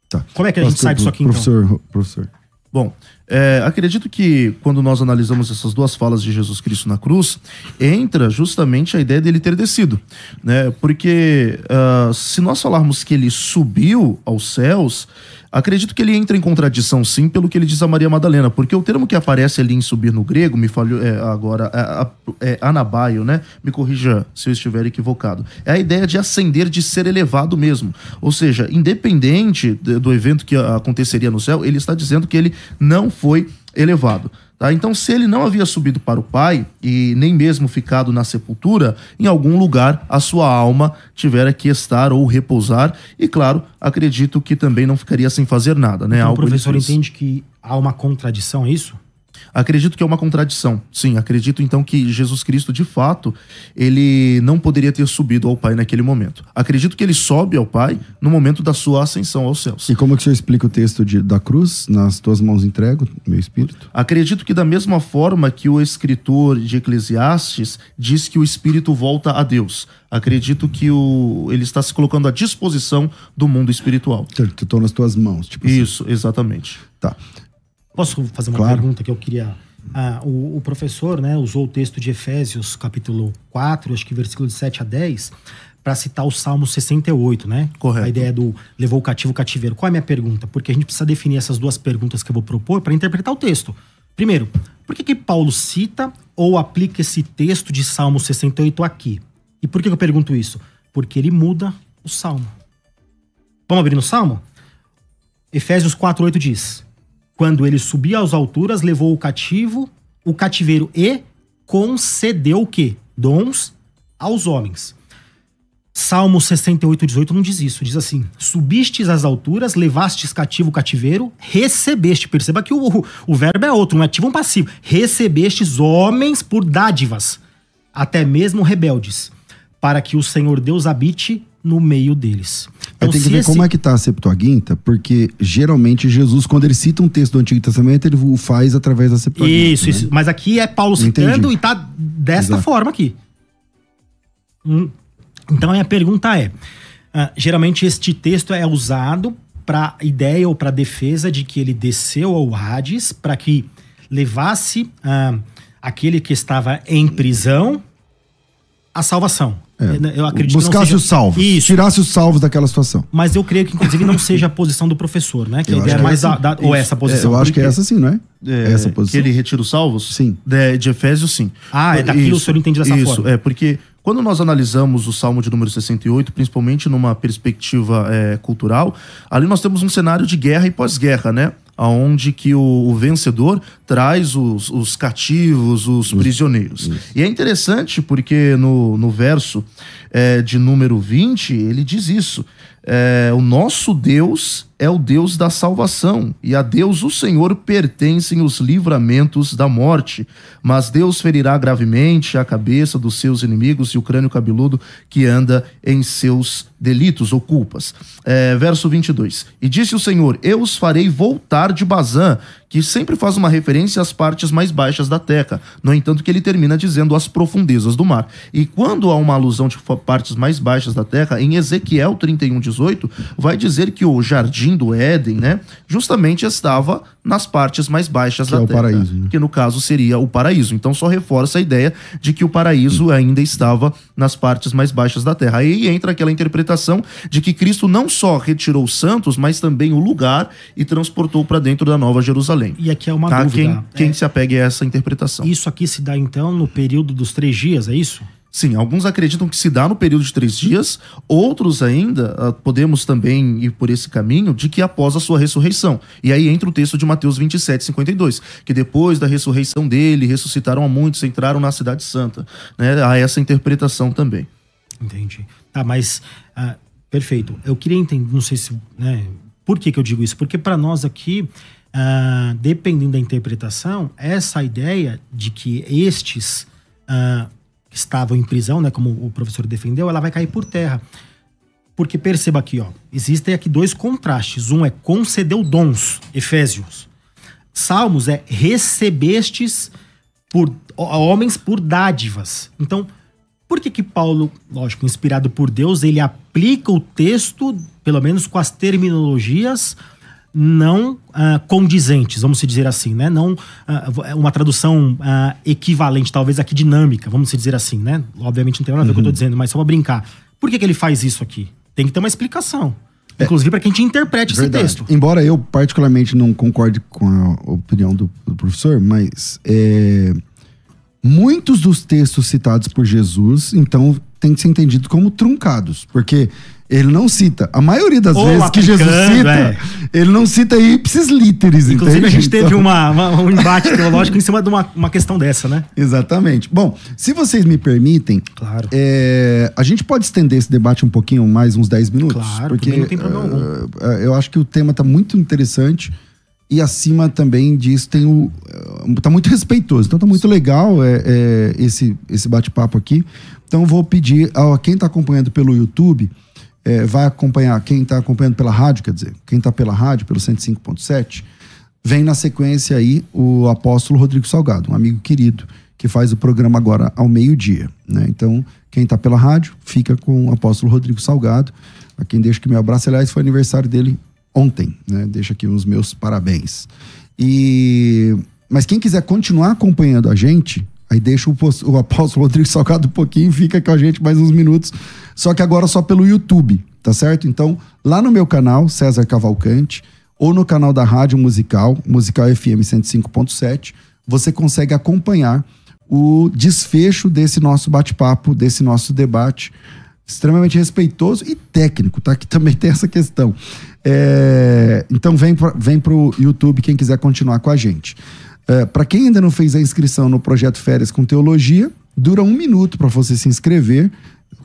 A: Tá.
B: Como é que a gente
A: Pastor,
B: sai disso aqui, então?
A: professor, Professor,
C: Bom, é, acredito que quando nós analisamos essas duas falas de Jesus Cristo na cruz, entra justamente a ideia dele ter descido, né? Porque ah, se nós falarmos que ele subiu aos céus, acredito que ele entra em contradição sim pelo que ele diz a Maria Madalena, porque o termo que aparece ali em subir no grego, me falhou é, agora, é, é, anabaio, né? Me corrija se eu estiver equivocado. É a ideia de ascender, de ser elevado mesmo. Ou seja, independente de- do evento que aconteceria no céu, ele está dizendo que ele não foi elevado. Tá? Então, se ele não havia subido para o Pai e nem mesmo ficado na sepultura, em algum lugar a sua alma tivera que estar ou repousar. E, claro, acredito que também não ficaria sem fazer nada. Né?
B: Então, o professor entende que há uma contradição, é isso?
C: Acredito que é uma contradição. Sim, acredito então que Jesus Cristo, de fato, ele não poderia ter subido ao Pai naquele momento. Acredito que ele sobe ao Pai no momento da sua ascensão aos céus.
A: e como que o senhor explica o texto de, da cruz? Nas tuas mãos entrego meu espírito.
C: Acredito que da mesma forma que o escritor de Eclesiastes diz que o espírito volta a Deus, acredito que o, ele está se colocando à disposição do mundo espiritual.
A: Estou nas tuas mãos. Tipo assim.
C: Isso, exatamente.
A: Tá.
B: Posso fazer uma
A: Claro.
B: pergunta que eu queria. Ah, o, o professor né, usou o texto de Efésios, capítulo 4, acho que versículo de 7 a 10, para citar o Salmo 68, né?
C: Correto.
B: A ideia do levou o cativo o cativeiro. Qual é a minha pergunta? Porque a gente precisa definir essas duas perguntas que eu vou propor para interpretar o texto. Primeiro, por que, que Paulo cita ou aplica esse texto de Salmo 68 aqui? E por que que eu pergunto isso? Porque ele muda o Salmo. Vamos abrir no Salmo? Efésios 4,8 diz: Quando ele subia às alturas, levou o cativo, o cativeiro e concedeu o quê? Dons aos homens. Salmo 68, 18 não diz isso. Diz assim: Subistes às alturas, levastes cativo o cativeiro, recebeste. Perceba que o, o verbo é outro, um ativo e um passivo. Recebestes homens por dádivas, até mesmo rebeldes, para que o Senhor Deus habite no meio deles.
A: Aí tem que ver como é que tá a Septuaginta, porque geralmente Jesus, quando ele cita um texto do Antigo Testamento, ele o faz através da Septuaginta.
B: Isso,
A: né?
B: isso. Mas aqui é Paulo citando
A: Entendi.
B: e tá desta
A: Exato.
B: forma aqui. Hum. Então a minha pergunta é: ah, geralmente este texto é usado para ideia ou para defesa de que ele desceu ao Hades para que levasse ah, aquele que estava em prisão à salvação. Eu acredito que não
A: Buscasse
B: seja-
A: os salvos.
B: Isso.
A: Tirasse os salvos daquela situação.
B: Mas eu creio que, inclusive, não seja a posição do professor, né? Que
A: Eu
B: a ideia
A: acho
B: é
A: que
B: mais
A: é
B: da,
A: assim.
B: da- ou
C: Isso.
B: essa posição.
A: eu acho que é essa sim, não é?
C: É,
A: essa
C: Que
A: posição.
C: ele retira os salvos?
A: Sim.
C: De, de Efésios, sim.
B: Ah, é daqui o senhor entende dessa
C: isso,
B: forma.
C: é, porque quando nós analisamos o Salmo de número 68, principalmente numa perspectiva é, cultural, ali nós temos um cenário de guerra e pós-guerra, né? Aonde que o, o vencedor traz os, os cativos, os prisioneiros. E é interessante porque no, no verso é, de número 20, ele diz isso. É, o nosso Deus é o Deus da salvação, e a Deus, o Senhor, pertencem os livramentos da morte. Mas Deus ferirá gravemente a cabeça dos seus inimigos e o crânio cabeludo que anda em seus delitos ou culpas. É, verso 22. E disse o Senhor: Eu os farei voltar de Bazã, que sempre faz uma referência às partes mais baixas da terra. No entanto, que ele termina dizendo as profundezas do mar. E quando há uma alusão de partes mais baixas da terra, em Ezequiel 31, 18, vai dizer que o jardim do Éden, né, justamente estava nas partes mais baixas
A: Que
C: da
A: é o
C: terra.
A: paraíso, né?
C: Que no caso seria o paraíso. Então só reforça a ideia de que o paraíso ainda estava nas partes mais baixas da terra. Aí entra aquela interpretação de que Cristo não só retirou os santos, mas também o lugar e transportou para dentro da Nova Jerusalém.
B: E aqui é uma
C: Tá?
B: dúvida.
C: Quem, quem
B: É,
C: se apegue a essa interpretação.
B: Isso aqui se dá então no período dos três dias, é isso?
C: Sim, alguns acreditam que se dá no período de três dias, outros ainda uh, podemos também ir por esse caminho de que após a sua ressurreição. E aí entra o texto de Mateus 27, 52, que depois da ressurreição dele, ressuscitaram a muitos, entraram na Cidade Santa. Né? Há essa interpretação também.
B: Entendi. Tá, mas uh, perfeito. Eu queria entender, não sei se. Né, por que, que eu digo isso? Porque para nós aqui, uh, dependendo da interpretação, essa ideia de que estes. Uh, estavam em prisão, né, como o professor defendeu, ela vai cair por terra. Porque perceba aqui, ó, existem aqui dois contrastes. Um é concedeu dons, Efésios. Salmos é recebestes por homens por dádivas. Então, por que que Paulo, lógico, inspirado por Deus, ele aplica o texto, pelo menos com as terminologias não uh, condizentes, vamos dizer assim, né? Não uh, uma tradução uh, equivalente, talvez aqui dinâmica, vamos dizer assim, né? Obviamente não tem nada a ver com o que eu tô uhum. dizendo, mas só pra brincar. Por que, que ele faz isso aqui? Tem que ter uma explicação. É, Inclusive para quem te interprete verdade. esse texto.
A: Embora eu particularmente não concorde com a opinião do, do professor, mas é, muitos dos textos citados por Jesus, então, tem que ser entendido como truncados, porque ele não cita. A maioria das Ou vezes que Jesus cita, é. ele não cita ipsis literis.
B: Inclusive, entende? a gente teve então... uma, uma, um embate teológico em cima de uma, uma questão dessa, né?
A: Exatamente. Bom, se vocês me permitem,
B: claro.
A: É, a gente pode estender esse debate um pouquinho mais, uns 10 minutos?
B: Claro, porque não tem problema algum.
A: Uh, eu acho que o tema está muito interessante e acima também disso tem o. Está muito respeitoso. Então está muito legal é, é, esse, esse bate-papo aqui. Então vou pedir a quem está acompanhando pelo YouTube é, vai acompanhar, quem está acompanhando pela rádio, quer dizer, quem está pela rádio, pelo 105.7, vem na sequência aí o apóstolo Rodrigo Salgado, um amigo querido, que faz o programa agora ao meio-dia. Né? Então, quem está pela rádio, fica com o apóstolo Rodrigo Salgado. A quem deixa aqui meu abraço, aliás, foi aniversário dele ontem, né? Deixa aqui os meus parabéns. E mas quem quiser continuar acompanhando a gente, Aí deixa o, o apóstolo Rodrigo Salgado um pouquinho, fica com a gente mais uns minutos. Só que agora só pelo YouTube, tá certo? Então, lá no meu canal, César Cavalcante, ou no canal da Rádio Musical, Musical FM 105.7, você consegue acompanhar o desfecho desse nosso bate-papo, desse nosso debate extremamente respeitoso e técnico, tá? Que também tem essa questão. É... Então vem, pra, vem pro YouTube quem quiser continuar com a gente. É, para quem ainda não fez a inscrição no projeto Férias com Teologia, dura um minuto para você se inscrever,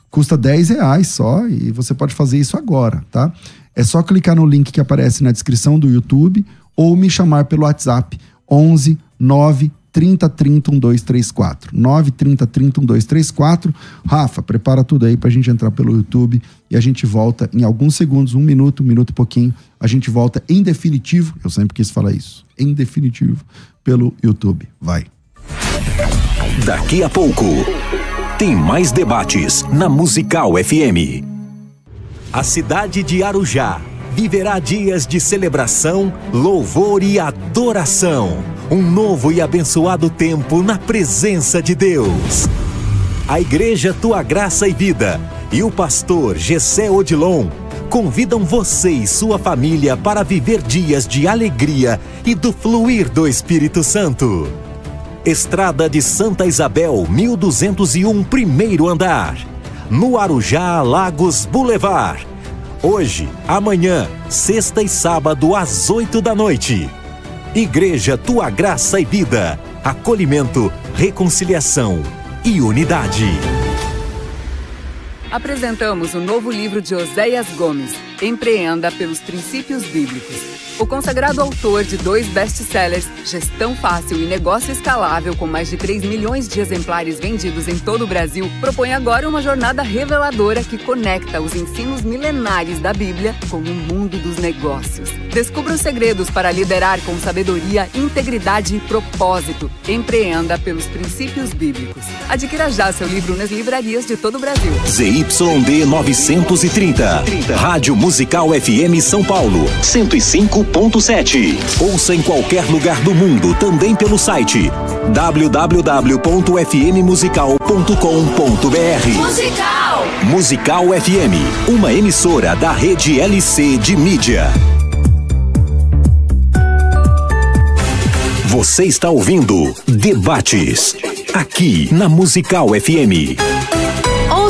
A: custa 10 reais só e você pode fazer isso agora, tá? É só clicar no link que aparece na descrição do YouTube ou me chamar pelo WhatsApp 11 9 30 30 1234. 9 30 30 1234. Rafa, prepara tudo aí pra gente entrar pelo YouTube e a gente volta em alguns segundos, um minuto, um minuto e pouquinho. A gente volta em definitivo, eu sempre quis falar isso, em definitivo, pelo YouTube. Vai.
E: Daqui a pouco, tem mais debates na Musical FM. A cidade de Arujá viverá dias de celebração, louvor e adoração. Um novo e abençoado tempo na presença de Deus. A Igreja Tua Graça e Vida e o pastor Gessé Odilon convidam você e sua família para viver dias de alegria e do fluir do Espírito Santo. Estrada de Santa Isabel, 1201, primeiro andar. No Arujá Lagos Boulevard. Hoje, amanhã, sexta e sábado às oito da noite. Igreja Tua Graça e Vida. Acolhimento, reconciliação e unidade.
G: Apresentamos o novo livro de Oséias Gomes, Empreenda pelos Princípios Bíblicos. O consagrado autor de dois best-sellers, Gestão Fácil e Negócio Escalável, com mais de 3 milhões de exemplares vendidos em todo o Brasil, propõe agora uma jornada reveladora que conecta os ensinos milenares da Bíblia com o mundo dos negócios. Descubra os segredos para liderar com sabedoria, integridade e propósito. Empreenda pelos princípios bíblicos. Adquira já seu livro nas livrarias de todo o Brasil.
E: ZYD 930. Rádio Musical FM São Paulo. 105 105.7. Ouça em qualquer lugar do mundo, também pelo site www.fmmusical.com.br. Musical! Musical FM, uma emissora da rede LC de mídia. Você está ouvindo Debates, aqui na Musical FM.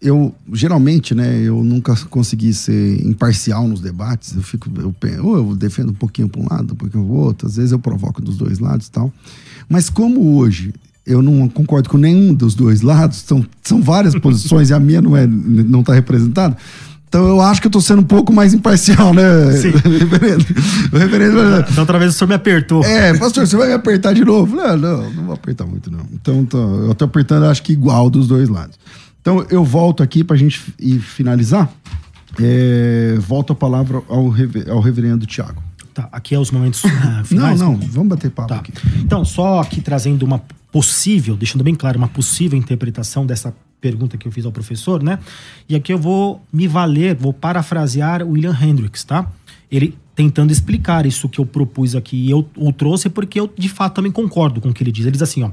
A: eu, geralmente, né, eu nunca consegui ser imparcial nos debates, eu fico, eu, ou eu defendo um pouquinho para um lado, um pouquinho para o outro, às vezes eu provoco dos dois lados e tal. Mas como hoje eu não concordo com nenhum dos dois lados, são, são várias posições e a minha não é não está representada. Então eu acho que eu estou sendo um pouco mais imparcial, né,
B: Sim.
A: reverendo? Reverendo
B: Da outra vez o senhor me apertou.
A: é, pastor, você vai me apertar de novo? Não, não, não vou apertar muito, não. Então, tô- eu tô apertando, acho que igual dos dois lados. Então, eu volto aqui pra gente ir finalizar. É, volto a palavra ao, reve- ao reverendo Tiago.
B: Tá, aqui é os momentos
A: Não,
B: finais.
A: não, vamos bater papo
B: Tá.
A: aqui.
B: Então, só aqui trazendo uma possível, deixando bem claro, uma possível interpretação dessa pergunta que eu fiz ao professor, né? E aqui eu vou me valer, vou parafrasear o William Hendricks, tá? Ele tentando explicar isso que eu propus aqui. E eu o trouxe porque eu, de fato, também concordo com o que ele diz. Ele diz assim, ó.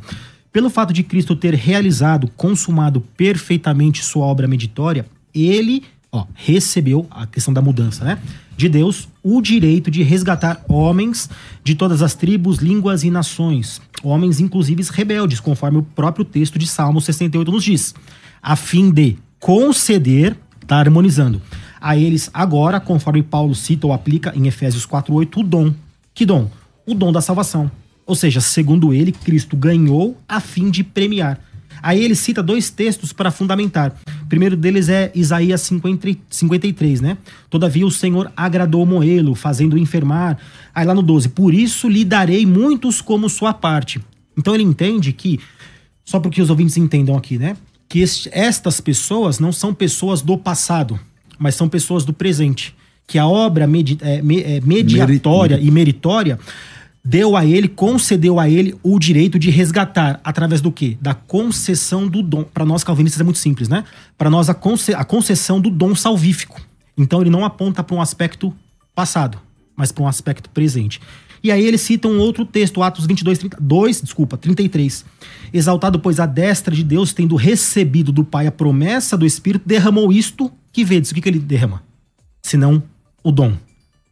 B: Pelo fato de Cristo ter realizado, consumado perfeitamente sua obra meditória, ele ó, recebeu a questão da mudança, né? De Deus, o direito de resgatar homens de todas as tribos, línguas e nações, homens inclusive rebeldes, conforme o próprio texto de Salmo 68 nos diz, a fim de conceder, tá harmonizando, a eles agora, conforme Paulo cita ou aplica em Efésios 4:8, o dom. Que dom? O dom da salvação. Ou seja, segundo ele, Cristo ganhou a fim de premiar. Aí ele cita dois textos para fundamentar. O primeiro deles é Isaías 50, e- 53, né? Todavia o Senhor agradou Moelo, fazendo enfermar. Aí lá no 12, por isso lhe darei muitos como sua parte. Então ele entende que, só porque os ouvintes entendam aqui, né? Que este- estas pessoas não são pessoas do passado, mas são pessoas do presente. Que a obra medi- é, me- é, mediatória e meritória deu a ele, concedeu a ele o direito de resgatar através do quê? Da concessão do dom. Para nós calvinistas é muito simples, né? Para nós a, conce- a concessão do dom salvífico. Então ele não aponta para um aspecto passado, mas para um aspecto presente. E aí ele cita um outro texto, Atos 22, 32, desculpa, 33. Exaltado, pois, a destra de Deus, tendo recebido do Pai a promessa do Espírito, derramou isto que vedes. O que, que ele derrama? Senão o dom.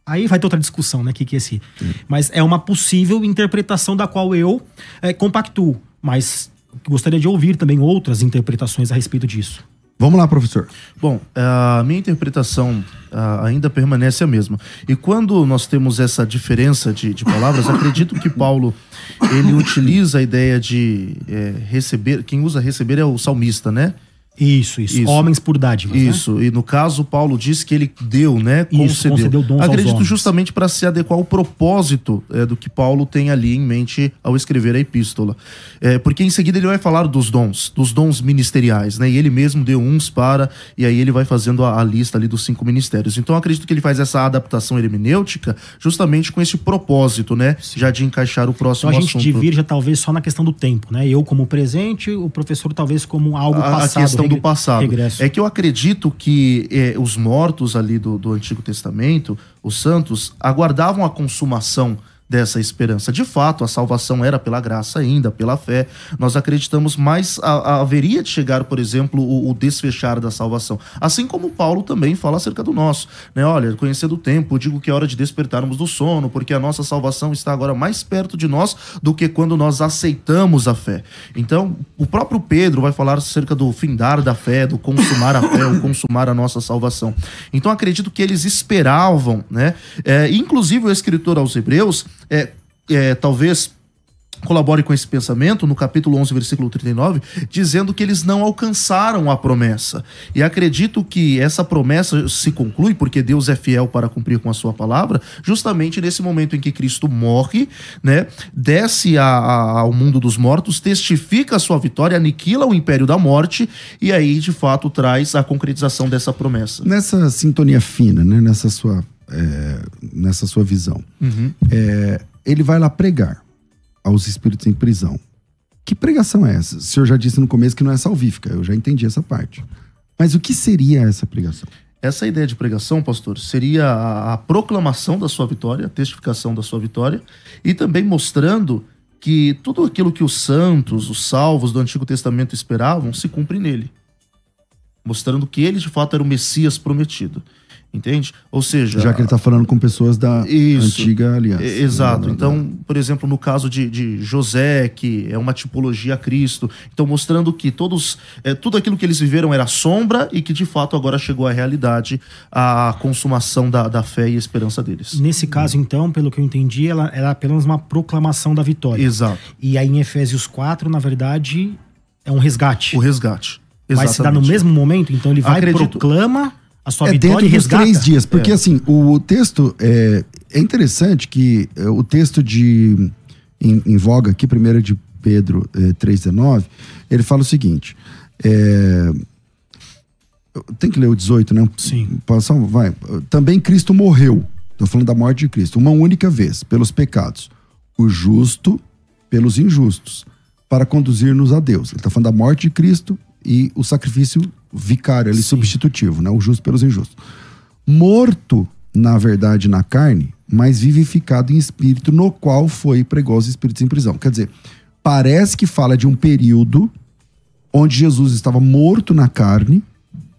B: Aí vai ter outra discussão, né? O que, que é esse. Mas é uma possível interpretação da qual eu é, compactuo. Mas gostaria de ouvir também outras interpretações a respeito disso.
A: Vamos lá, professor.
C: Bom, a minha interpretação ainda permanece a mesma. E quando nós temos essa diferença de, de palavras, acredito que Paulo ele utiliza a ideia de eh, receber. Quem usa receber é o salmista, né?
B: Isso, isso.
C: Isso.
B: Homens por dádivas. né?
C: Isso, e no caso, Paulo diz que ele deu, né?
B: Isso,
C: Concedeu.
B: concedeu dons
C: Acredito justamente para se adequar ao propósito é, do que Paulo tem ali em mente ao escrever a epístola. É, porque em seguida ele vai falar dos dons, dos dons ministeriais, né? E ele mesmo deu uns para, e aí ele vai fazendo a, a lista ali dos cinco ministérios. Então acredito que ele faz essa adaptação hermenêutica justamente com esse propósito, né? Já de encaixar o
B: Então
C: próximo
B: a gente
C: assunto.
B: divirja talvez só na questão do tempo, né? Eu como presente, o professor talvez como algo
C: a, a
B: passado.
C: Questão do passado.
B: Regresso.
C: É que eu acredito que eh, os mortos ali do, do Antigo Testamento, os santos, aguardavam a consumação dessa esperança. De fato, a salvação era pela graça ainda, pela fé. Nós acreditamos, mas a- a- haveria de chegar, por exemplo, o, o desfechar da salvação. Assim como Paulo também fala acerca do nosso. Né? Olha, conhecendo o tempo, digo que é hora de despertarmos do sono, porque a nossa salvação está agora mais perto de nós do que quando nós aceitamos a fé. Então, o próprio Pedro vai falar acerca do findar da fé, do consumar a fé, o consumar a nossa salvação. Então, acredito que eles esperavam, né? É, inclusive, o escritor aos Hebreus, é, é, talvez colabore com esse pensamento no capítulo 11, versículo 39, dizendo que eles não alcançaram a promessa. E acredito que essa promessa se conclui porque Deus é fiel para cumprir com a sua palavra, justamente nesse momento em que Cristo morre, né, desce a- a- ao mundo dos mortos, testifica a sua vitória, aniquila o império da morte e aí, de fato, traz a concretização dessa promessa.
A: Nessa sintonia fina, né? Nessa sua, é, nessa sua visão. É, ele vai lá pregar aos espíritos em prisão. Que pregação é essa? O senhor já disse no começo que não é salvífica. Eu já entendi essa parte. Mas o que seria essa pregação?
C: Essa ideia de pregação, pastor, seria a, a proclamação da sua vitória, a testificação da sua vitória, e também mostrando que tudo aquilo que os santos, os salvos do Antigo Testamento esperavam, se cumpre nele. Mostrando que ele de fato era o Messias prometido. Entende? Ou seja.
A: Já que ele está falando com pessoas da
C: Isso.
A: antiga aliança.
C: Exato.
A: Da- da-
C: Então, por exemplo, no caso de, de José, que é uma tipologia a Cristo, então mostrando que todos, é, tudo aquilo que eles viveram era sombra e que de fato agora chegou à realidade a consumação da, da fé e esperança deles.
B: Nesse caso, então, pelo que eu entendi, ela era apenas uma proclamação da vitória.
C: Exato.
B: E aí em Efésios 4, na verdade, é um resgate.
C: O resgate.
B: Vai se dar no
C: Exatamente.
B: mesmo momento, então ele vai
C: Acredito.
B: proclama a sua
A: é
B: vitória
A: dentro
B: e
A: dos três dias. Porque,
C: É.
A: assim, o texto é, é interessante que é, o texto de em, em voga aqui, 1 de Pedro é, 3,19, ele fala o seguinte. É, tem que ler o 18, né?
B: Sim.
A: Passa, vai. Também Cristo morreu. Estou falando da morte de Cristo. Uma única vez, pelos pecados. O justo pelos injustos. Para conduzir-nos a Deus. Ele está falando da morte de Cristo e o sacrifício vicário, ali,
B: Sim.
A: substitutivo, né? O justo pelos injustos. Morto, na verdade, na carne, mas vivificado em espírito, no qual foi pregou os espíritos em prisão. Quer dizer, parece que fala de um período onde Jesus estava morto na carne,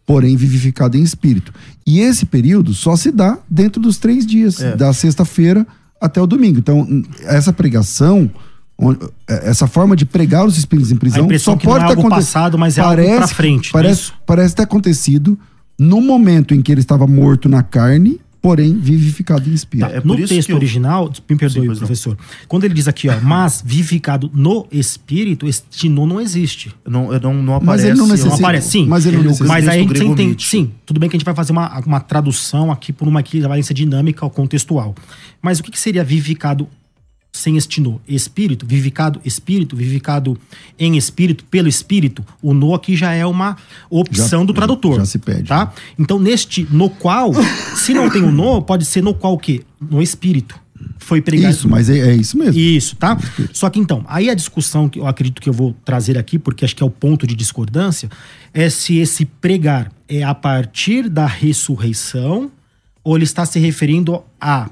A: porém vivificado em espírito. E esse período só se dá dentro dos três dias,
C: É.
A: da sexta-feira até o domingo. Então, essa pregação, essa forma de pregar os espíritos em prisão,
B: impressão
A: só
B: que não
A: pode
B: é
A: ter
B: algo
A: aconte-
B: passado, mas é algo pra frente, não é
A: Parece,
B: isso?
A: parece ter acontecido no momento em que ele estava morto na carne, porém vivificado em espírito.
C: É por
B: no
C: isso
B: texto
C: que eu-
B: original, me perdoe,
C: Sim, não.
B: professor. Quando ele diz aqui, ó, mas vivificado no espírito, este no não existe.
C: Não, não, não
A: Mas
C: aparece.
A: ele não
B: Não
A: necessita.
B: aparece, sim.
A: Mas ele não necessita.
B: Mas aí a gente entende. Sim, tudo bem que a gente vai fazer uma, uma tradução aqui por uma equivalência dinâmica ou contextual. Mas o que, que seria vivificado sem este no? Espírito, vivificado espírito, vivificado em espírito, pelo espírito. O no aqui já é uma opção
A: Já-
B: do tradutor.
A: já se pede.
B: Tá? Então, neste no qual, se não tem o no, pode ser no qual o quê? No espírito. Foi pregado.
A: Isso, mas é, é isso mesmo.
B: Isso, tá? Só que então, aí a discussão que eu acredito que eu vou trazer aqui, porque acho que é o ponto de discordância, é se esse pregar é a partir da ressurreição ou ele está se referindo à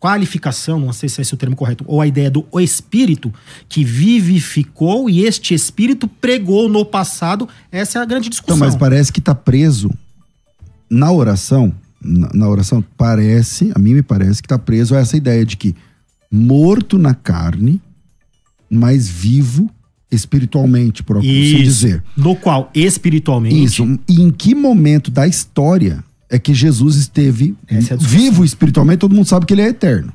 B: qualificação, não sei se é esse o termo correto, ou a ideia do o espírito que vivificou e este espírito pregou no passado. Essa é a grande discussão.
A: Então, mas parece que tá preso na oração. Na, na oração, parece, a mim me parece que tá preso a essa ideia de que morto na carne, mas vivo espiritualmente, por assim dizer.
B: No qual, espiritualmente,
A: Isso. E em que momento da história é que Jesus esteve
B: é
A: vivo espiritualmente? Todo mundo sabe que ele é eterno.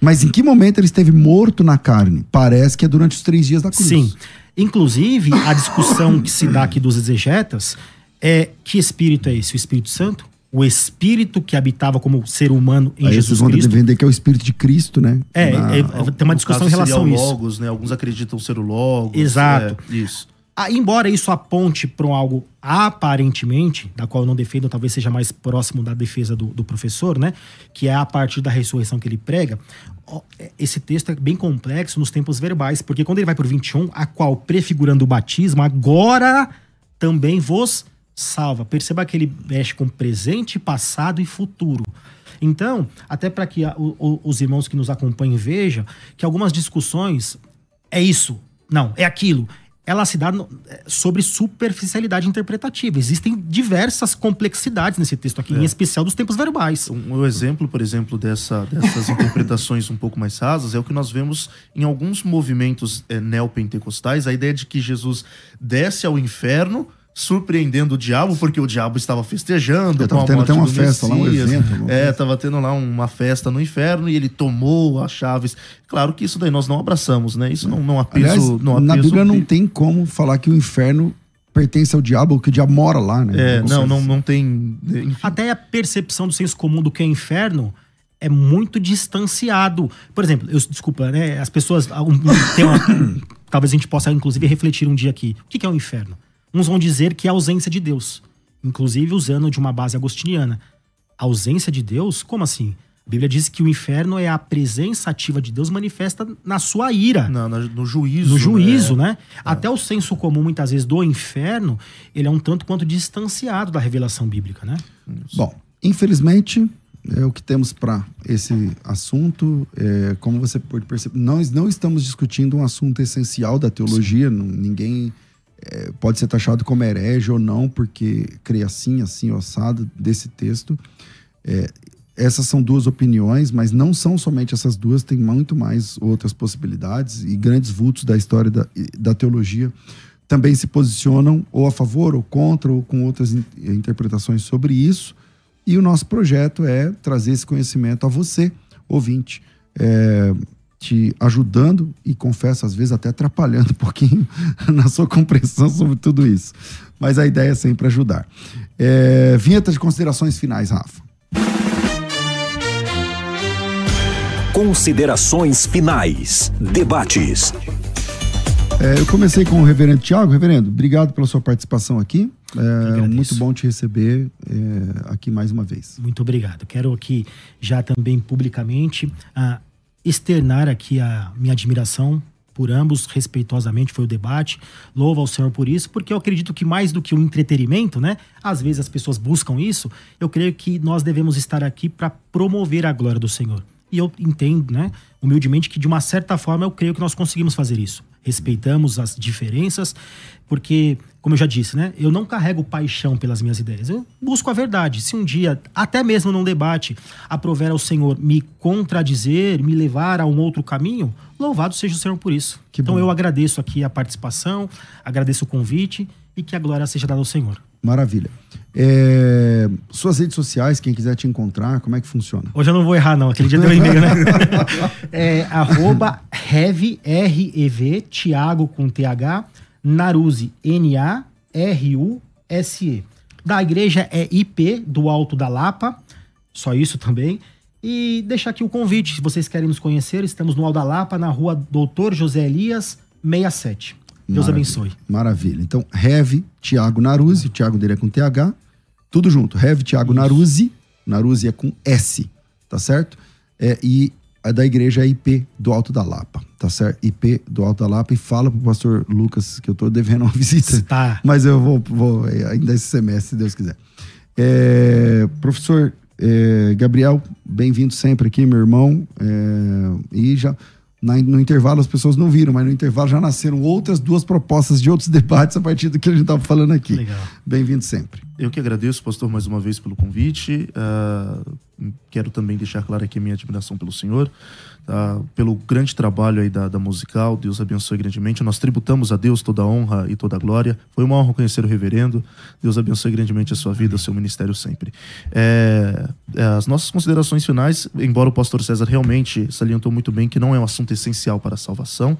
A: Mas em que momento ele esteve morto na carne? Parece que é durante os três dias da cruz.
B: Sim. Inclusive, a discussão que se dá aqui dos exegetas é que espírito é esse? O Espírito Santo? O espírito que habitava como ser humano em
A: Aí vocês
B: Jesus
A: vão
B: Cristo?
A: defender que é o espírito de Cristo, né?
B: É,
A: Na-
B: é, tem uma discussão
C: caso,
B: em relação a
C: seria o
B: isso.
C: Logos, né? Alguns acreditam ser o Logos.
B: Exato.
C: é, isso.
B: Ah, embora isso aponte para um algo aparentemente, da qual eu não defendo, talvez seja mais próximo da defesa do, do professor, né? Que é a partir da ressurreição que ele prega. é, Esse texto é bem complexo nos tempos verbais, porque quando ele vai por 21, a qual prefigurando o batismo, agora também vos salva. Perceba que ele mexe com presente, passado e futuro. Então, até para que a- o- o- os irmãos que nos acompanhem vejam que algumas discussões é isso, não, é aquilo. Ela se dá é, sobre superficialidade interpretativa. Existem diversas complexidades nesse texto aqui, em especial dos tempos verbais.
C: Um, um exemplo, por exemplo, dessa, dessas interpretações um pouco mais rasas é o que nós vemos em alguns movimentos é, neopentecostais, a ideia de que Jesus desce ao inferno surpreendendo o diabo, porque o diabo estava festejando
A: É,
C: com
A: tava
C: a
A: tendo até uma festa lá, um
C: Messias.
A: evento,
C: É,
A: coisa.
C: tava tendo lá uma festa no inferno e ele tomou as chaves. Claro que isso daí nós não abraçamos, né? Isso não, não há peso...
A: Aliás,
C: não há
A: na
C: peso
A: Bíblia não tem como falar que o inferno pertence ao diabo, ou que o diabo mora lá, né?
C: É, não, não, não tem... Enfim,
B: Até a percepção do senso comum do que é inferno é muito distanciado. Por exemplo, eu, desculpa, né? As pessoas. um- um- tem uma- talvez a gente possa, inclusive, refletir um dia aqui. O que que é o inferno? Uns vão dizer que é a ausência de Deus. Inclusive usando de uma base agostiniana. A ausência de Deus? Como assim? A Bíblia diz que o inferno é a presença ativa de Deus manifesta na sua ira.
C: Na- no juízo.
B: No juízo,
C: né?
B: né? Até o senso comum, muitas vezes, do inferno, ele é um tanto quanto distanciado da revelação bíblica, né?
A: Bom, infelizmente, é o que temos para esse assunto. É, como você pode perceber, nós não estamos discutindo um assunto essencial da teologia. não- ninguém é, pode ser taxado como herege ou não, porque crê assim, assim, ou assado desse texto. É, essas são duas opiniões, mas não são somente essas duas, tem muito mais outras possibilidades e grandes vultos da história da, da teologia também se posicionam ou a favor ou contra ou com outras in- interpretações sobre isso. E o nosso projeto é trazer esse conhecimento a você, ouvinte, é, te ajudando e confesso, às vezes até atrapalhando um pouquinho na sua compreensão sobre tudo isso. Mas a ideia é sempre ajudar. É, vinheta de considerações finais, Rafa.
E: Considerações finais. Debates.
A: É, eu comecei com o reverendo Tiago. Reverendo, obrigado pela sua participação aqui. É, muito bom te receber é, aqui mais uma vez.
B: Muito obrigado. Quero aqui já também publicamente ah, externar aqui a minha admiração por ambos, respeitosamente foi o debate. Louvo ao Senhor por isso, porque eu acredito que mais do que o entretenimento, né? Às vezes as pessoas buscam isso. Eu creio que nós devemos estar aqui para promover a glória do Senhor. E eu entendo, né, humildemente, que de uma certa forma eu creio que nós conseguimos fazer isso. Respeitamos as diferenças, porque, como eu já disse, né, eu não carrego paixão pelas minhas ideias. Eu busco a verdade. Se um dia, até mesmo num debate, aprover ao Senhor me contradizer, me levar a um outro caminho, louvado seja o Senhor por isso.
A: Que
B: então
A: bom.
B: eu agradeço aqui a participação, agradeço o convite e que a glória seja dada ao Senhor.
A: Maravilha. É, suas redes sociais, quem quiser te encontrar, como é que funciona?
B: Hoje eu não vou errar, não. Aquele dia deu um e-mail, né? é arroba Rev, R-E-V, Thiago com T-H, Naruse, N-A-R-U-S-E. Da igreja é IP, do Alto da Lapa. Só isso também. E deixar aqui o convite, se vocês querem nos conhecer, estamos no Alto da Lapa, na rua Doutor José Elias, 67. Deus
A: Maravilha.
B: abençoe.
A: Maravilha. Então, Rev Tiago Naruzzi, o Tiago dele é com TH, tudo junto. Rev Tiago Naruzzi, Naruzzi é com S, tá certo? É, e a da igreja é IP do Alto da Lapa, tá certo? IP do Alto da Lapa e fala pro pastor Lucas que eu tô devendo uma visita.
B: Tá.
A: Mas eu vou, vou é, ainda esse semestre, se Deus quiser. É, professor é, Gabriel, bem-vindo sempre aqui, meu irmão. É, e já na- no intervalo as pessoas não viram, mas no intervalo já nasceram outras duas propostas de outros debates a partir do que a gente estava falando aqui.
B: Legal.
A: Bem-vindo sempre.
C: Eu que agradeço, pastor, mais uma vez pelo convite. Ah, quero também deixar claro aqui a minha admiração pelo senhor, tá? pelo grande trabalho aí da, da musical. Deus abençoe grandemente. Nós tributamos a Deus toda a honra e toda a glória. Foi uma honra conhecer o reverendo. Deus abençoe grandemente a sua vida, o seu ministério sempre. É, é, as nossas considerações finais, embora o pastor César realmente salientou muito bem que não é um assunto essencial para a salvação,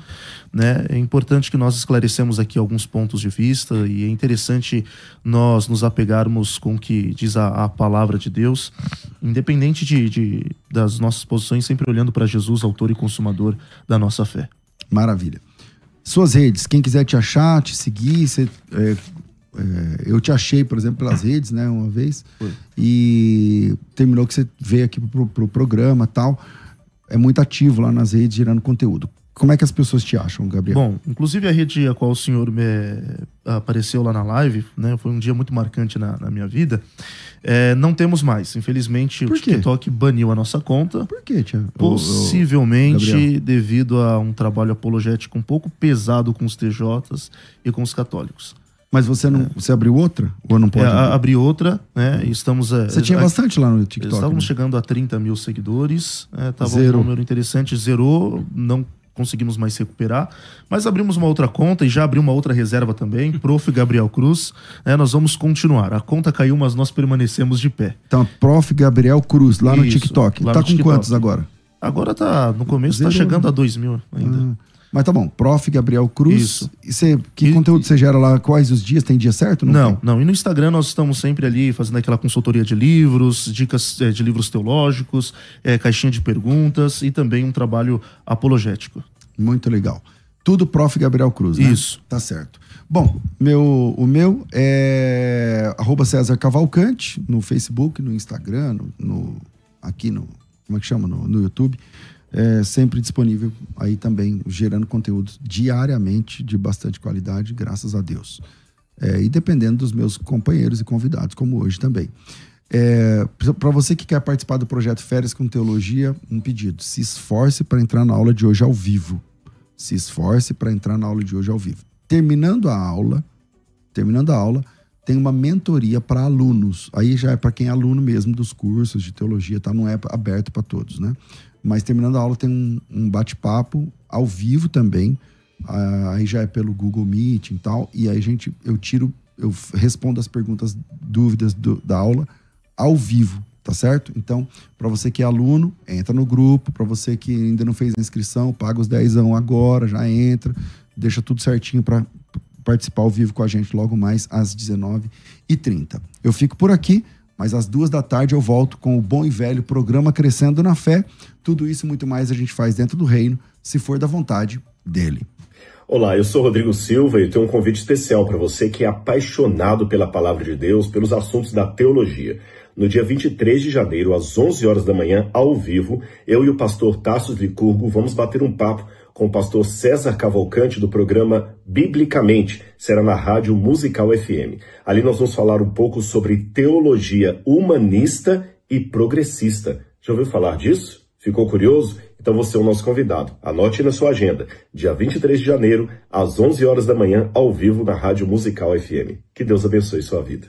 C: né? É importante que nós esclarecemos aqui alguns pontos de vista e é interessante nós nos apegarmos com o que diz a, a palavra de Deus, independente de, de- das nossas posições, sempre olhando para Jesus, autor e consumador da nossa fé.
A: Maravilha. Suas redes, quem quiser te achar, te seguir, você, é, é, eu te achei, por exemplo, pelas redes, né, uma vez, e terminou que você veio aqui pro, pro programa tal. É muito ativo lá nas redes, gerando conteúdo. Como é que as pessoas te acham, Gabriel?
C: Bom, inclusive a rede a qual o senhor me apareceu lá na live, né? Foi um dia muito marcante na, na minha vida. É, não temos mais. Infelizmente, o? TikTok baniu a nossa conta.
A: Por quê, Tia?
C: Possivelmente devido a um trabalho apologético um pouco pesado com os TJs e com os católicos.
A: Mas você não, você abriu outra? Ou não pode?
C: É,
A: abrir?
C: abri outra, né? e Estamos. é,
A: Você tinha
C: a-
A: bastante lá no TikTok.
C: Estávamos
A: né?
C: chegando a 30 mil seguidores. É,
A: Zerou.
C: um número interessante, zerou, não conseguimos mais recuperar. Mas abrimos uma outra conta e já abri uma outra reserva também, Prof. Gabriel Cruz. É, nós vamos continuar. A conta caiu, mas nós permanecemos de pé.
A: Então, Prof. Gabriel Cruz, lá no
C: Isso,
A: TikTok.
C: lá
A: tá
C: no
A: com
C: TikTok.
A: quantos agora?
C: Agora tá, no começo,
A: Zerou,
C: tá chegando a 2 mil ainda.
A: Ah, mas tá bom, Prof. Gabriel Cruz.
C: Isso.
A: E você, que
C: E-
A: conteúdo você gera lá? Quais os dias? Tem dia certo?
C: Não,
A: tem?
C: não. E no Instagram nós estamos sempre ali fazendo aquela consultoria de livros, dicas eh, de livros teológicos, eh, caixinha de perguntas e também um trabalho apologético.
A: Muito legal. Tudo Prof. Gabriel Cruz, né?
C: Isso.
A: Tá certo. Bom, meu, o meu é arroba César Cavalcante no Facebook, no Instagram, no, no- aqui no como é que chama? No, no YouTube. É, sempre disponível aí também, gerando conteúdo diariamente de bastante qualidade, graças a Deus. É, e dependendo dos meus companheiros e convidados, como hoje também. É, para você que quer participar do projeto Férias com Teologia, um pedido: se esforce para entrar na aula de hoje ao vivo. Se esforce para entrar na aula de hoje ao vivo. Terminando a aula, terminando a aula, tem uma mentoria para alunos. Aí já é para quem é aluno mesmo dos cursos de teologia, tá? Não é aberto para todos, né? Mas terminando a aula tem um, um bate-papo ao vivo também. Ah, aí já é pelo Google Meet e tal. E aí, gente, eu tiro, eu respondo as perguntas, dúvidas do, da aula ao vivo, tá certo? Então, para você que é aluno, entra no grupo. Para você que ainda não fez a inscrição, paga os 10 agora, já entra, deixa tudo certinho para participar ao vivo com a gente logo mais às 19h30. Eu fico por aqui, mas às duas da tarde eu volto com o bom e velho programa Crescendo na Fé. Tudo isso e muito mais a gente faz dentro do reino, se for da vontade dele.
D: Olá, eu sou Rodrigo Silva e tenho um convite especial para você que é apaixonado pela palavra de Deus, pelos assuntos da teologia no dia 23 de janeiro, às 11 horas da manhã, ao vivo, eu e o pastor Tassos Licurgo vamos bater um papo com o pastor César Cavalcante do programa Biblicamente, será na Rádio Musical FM. Ali nós vamos falar um pouco sobre teologia humanista e progressista. Já ouviu falar disso? Ficou curioso? Então você é o nosso convidado. Anote na sua agenda, dia 23 de janeiro, às 11 horas da manhã, ao vivo na Rádio Musical FM. Que Deus abençoe sua vida.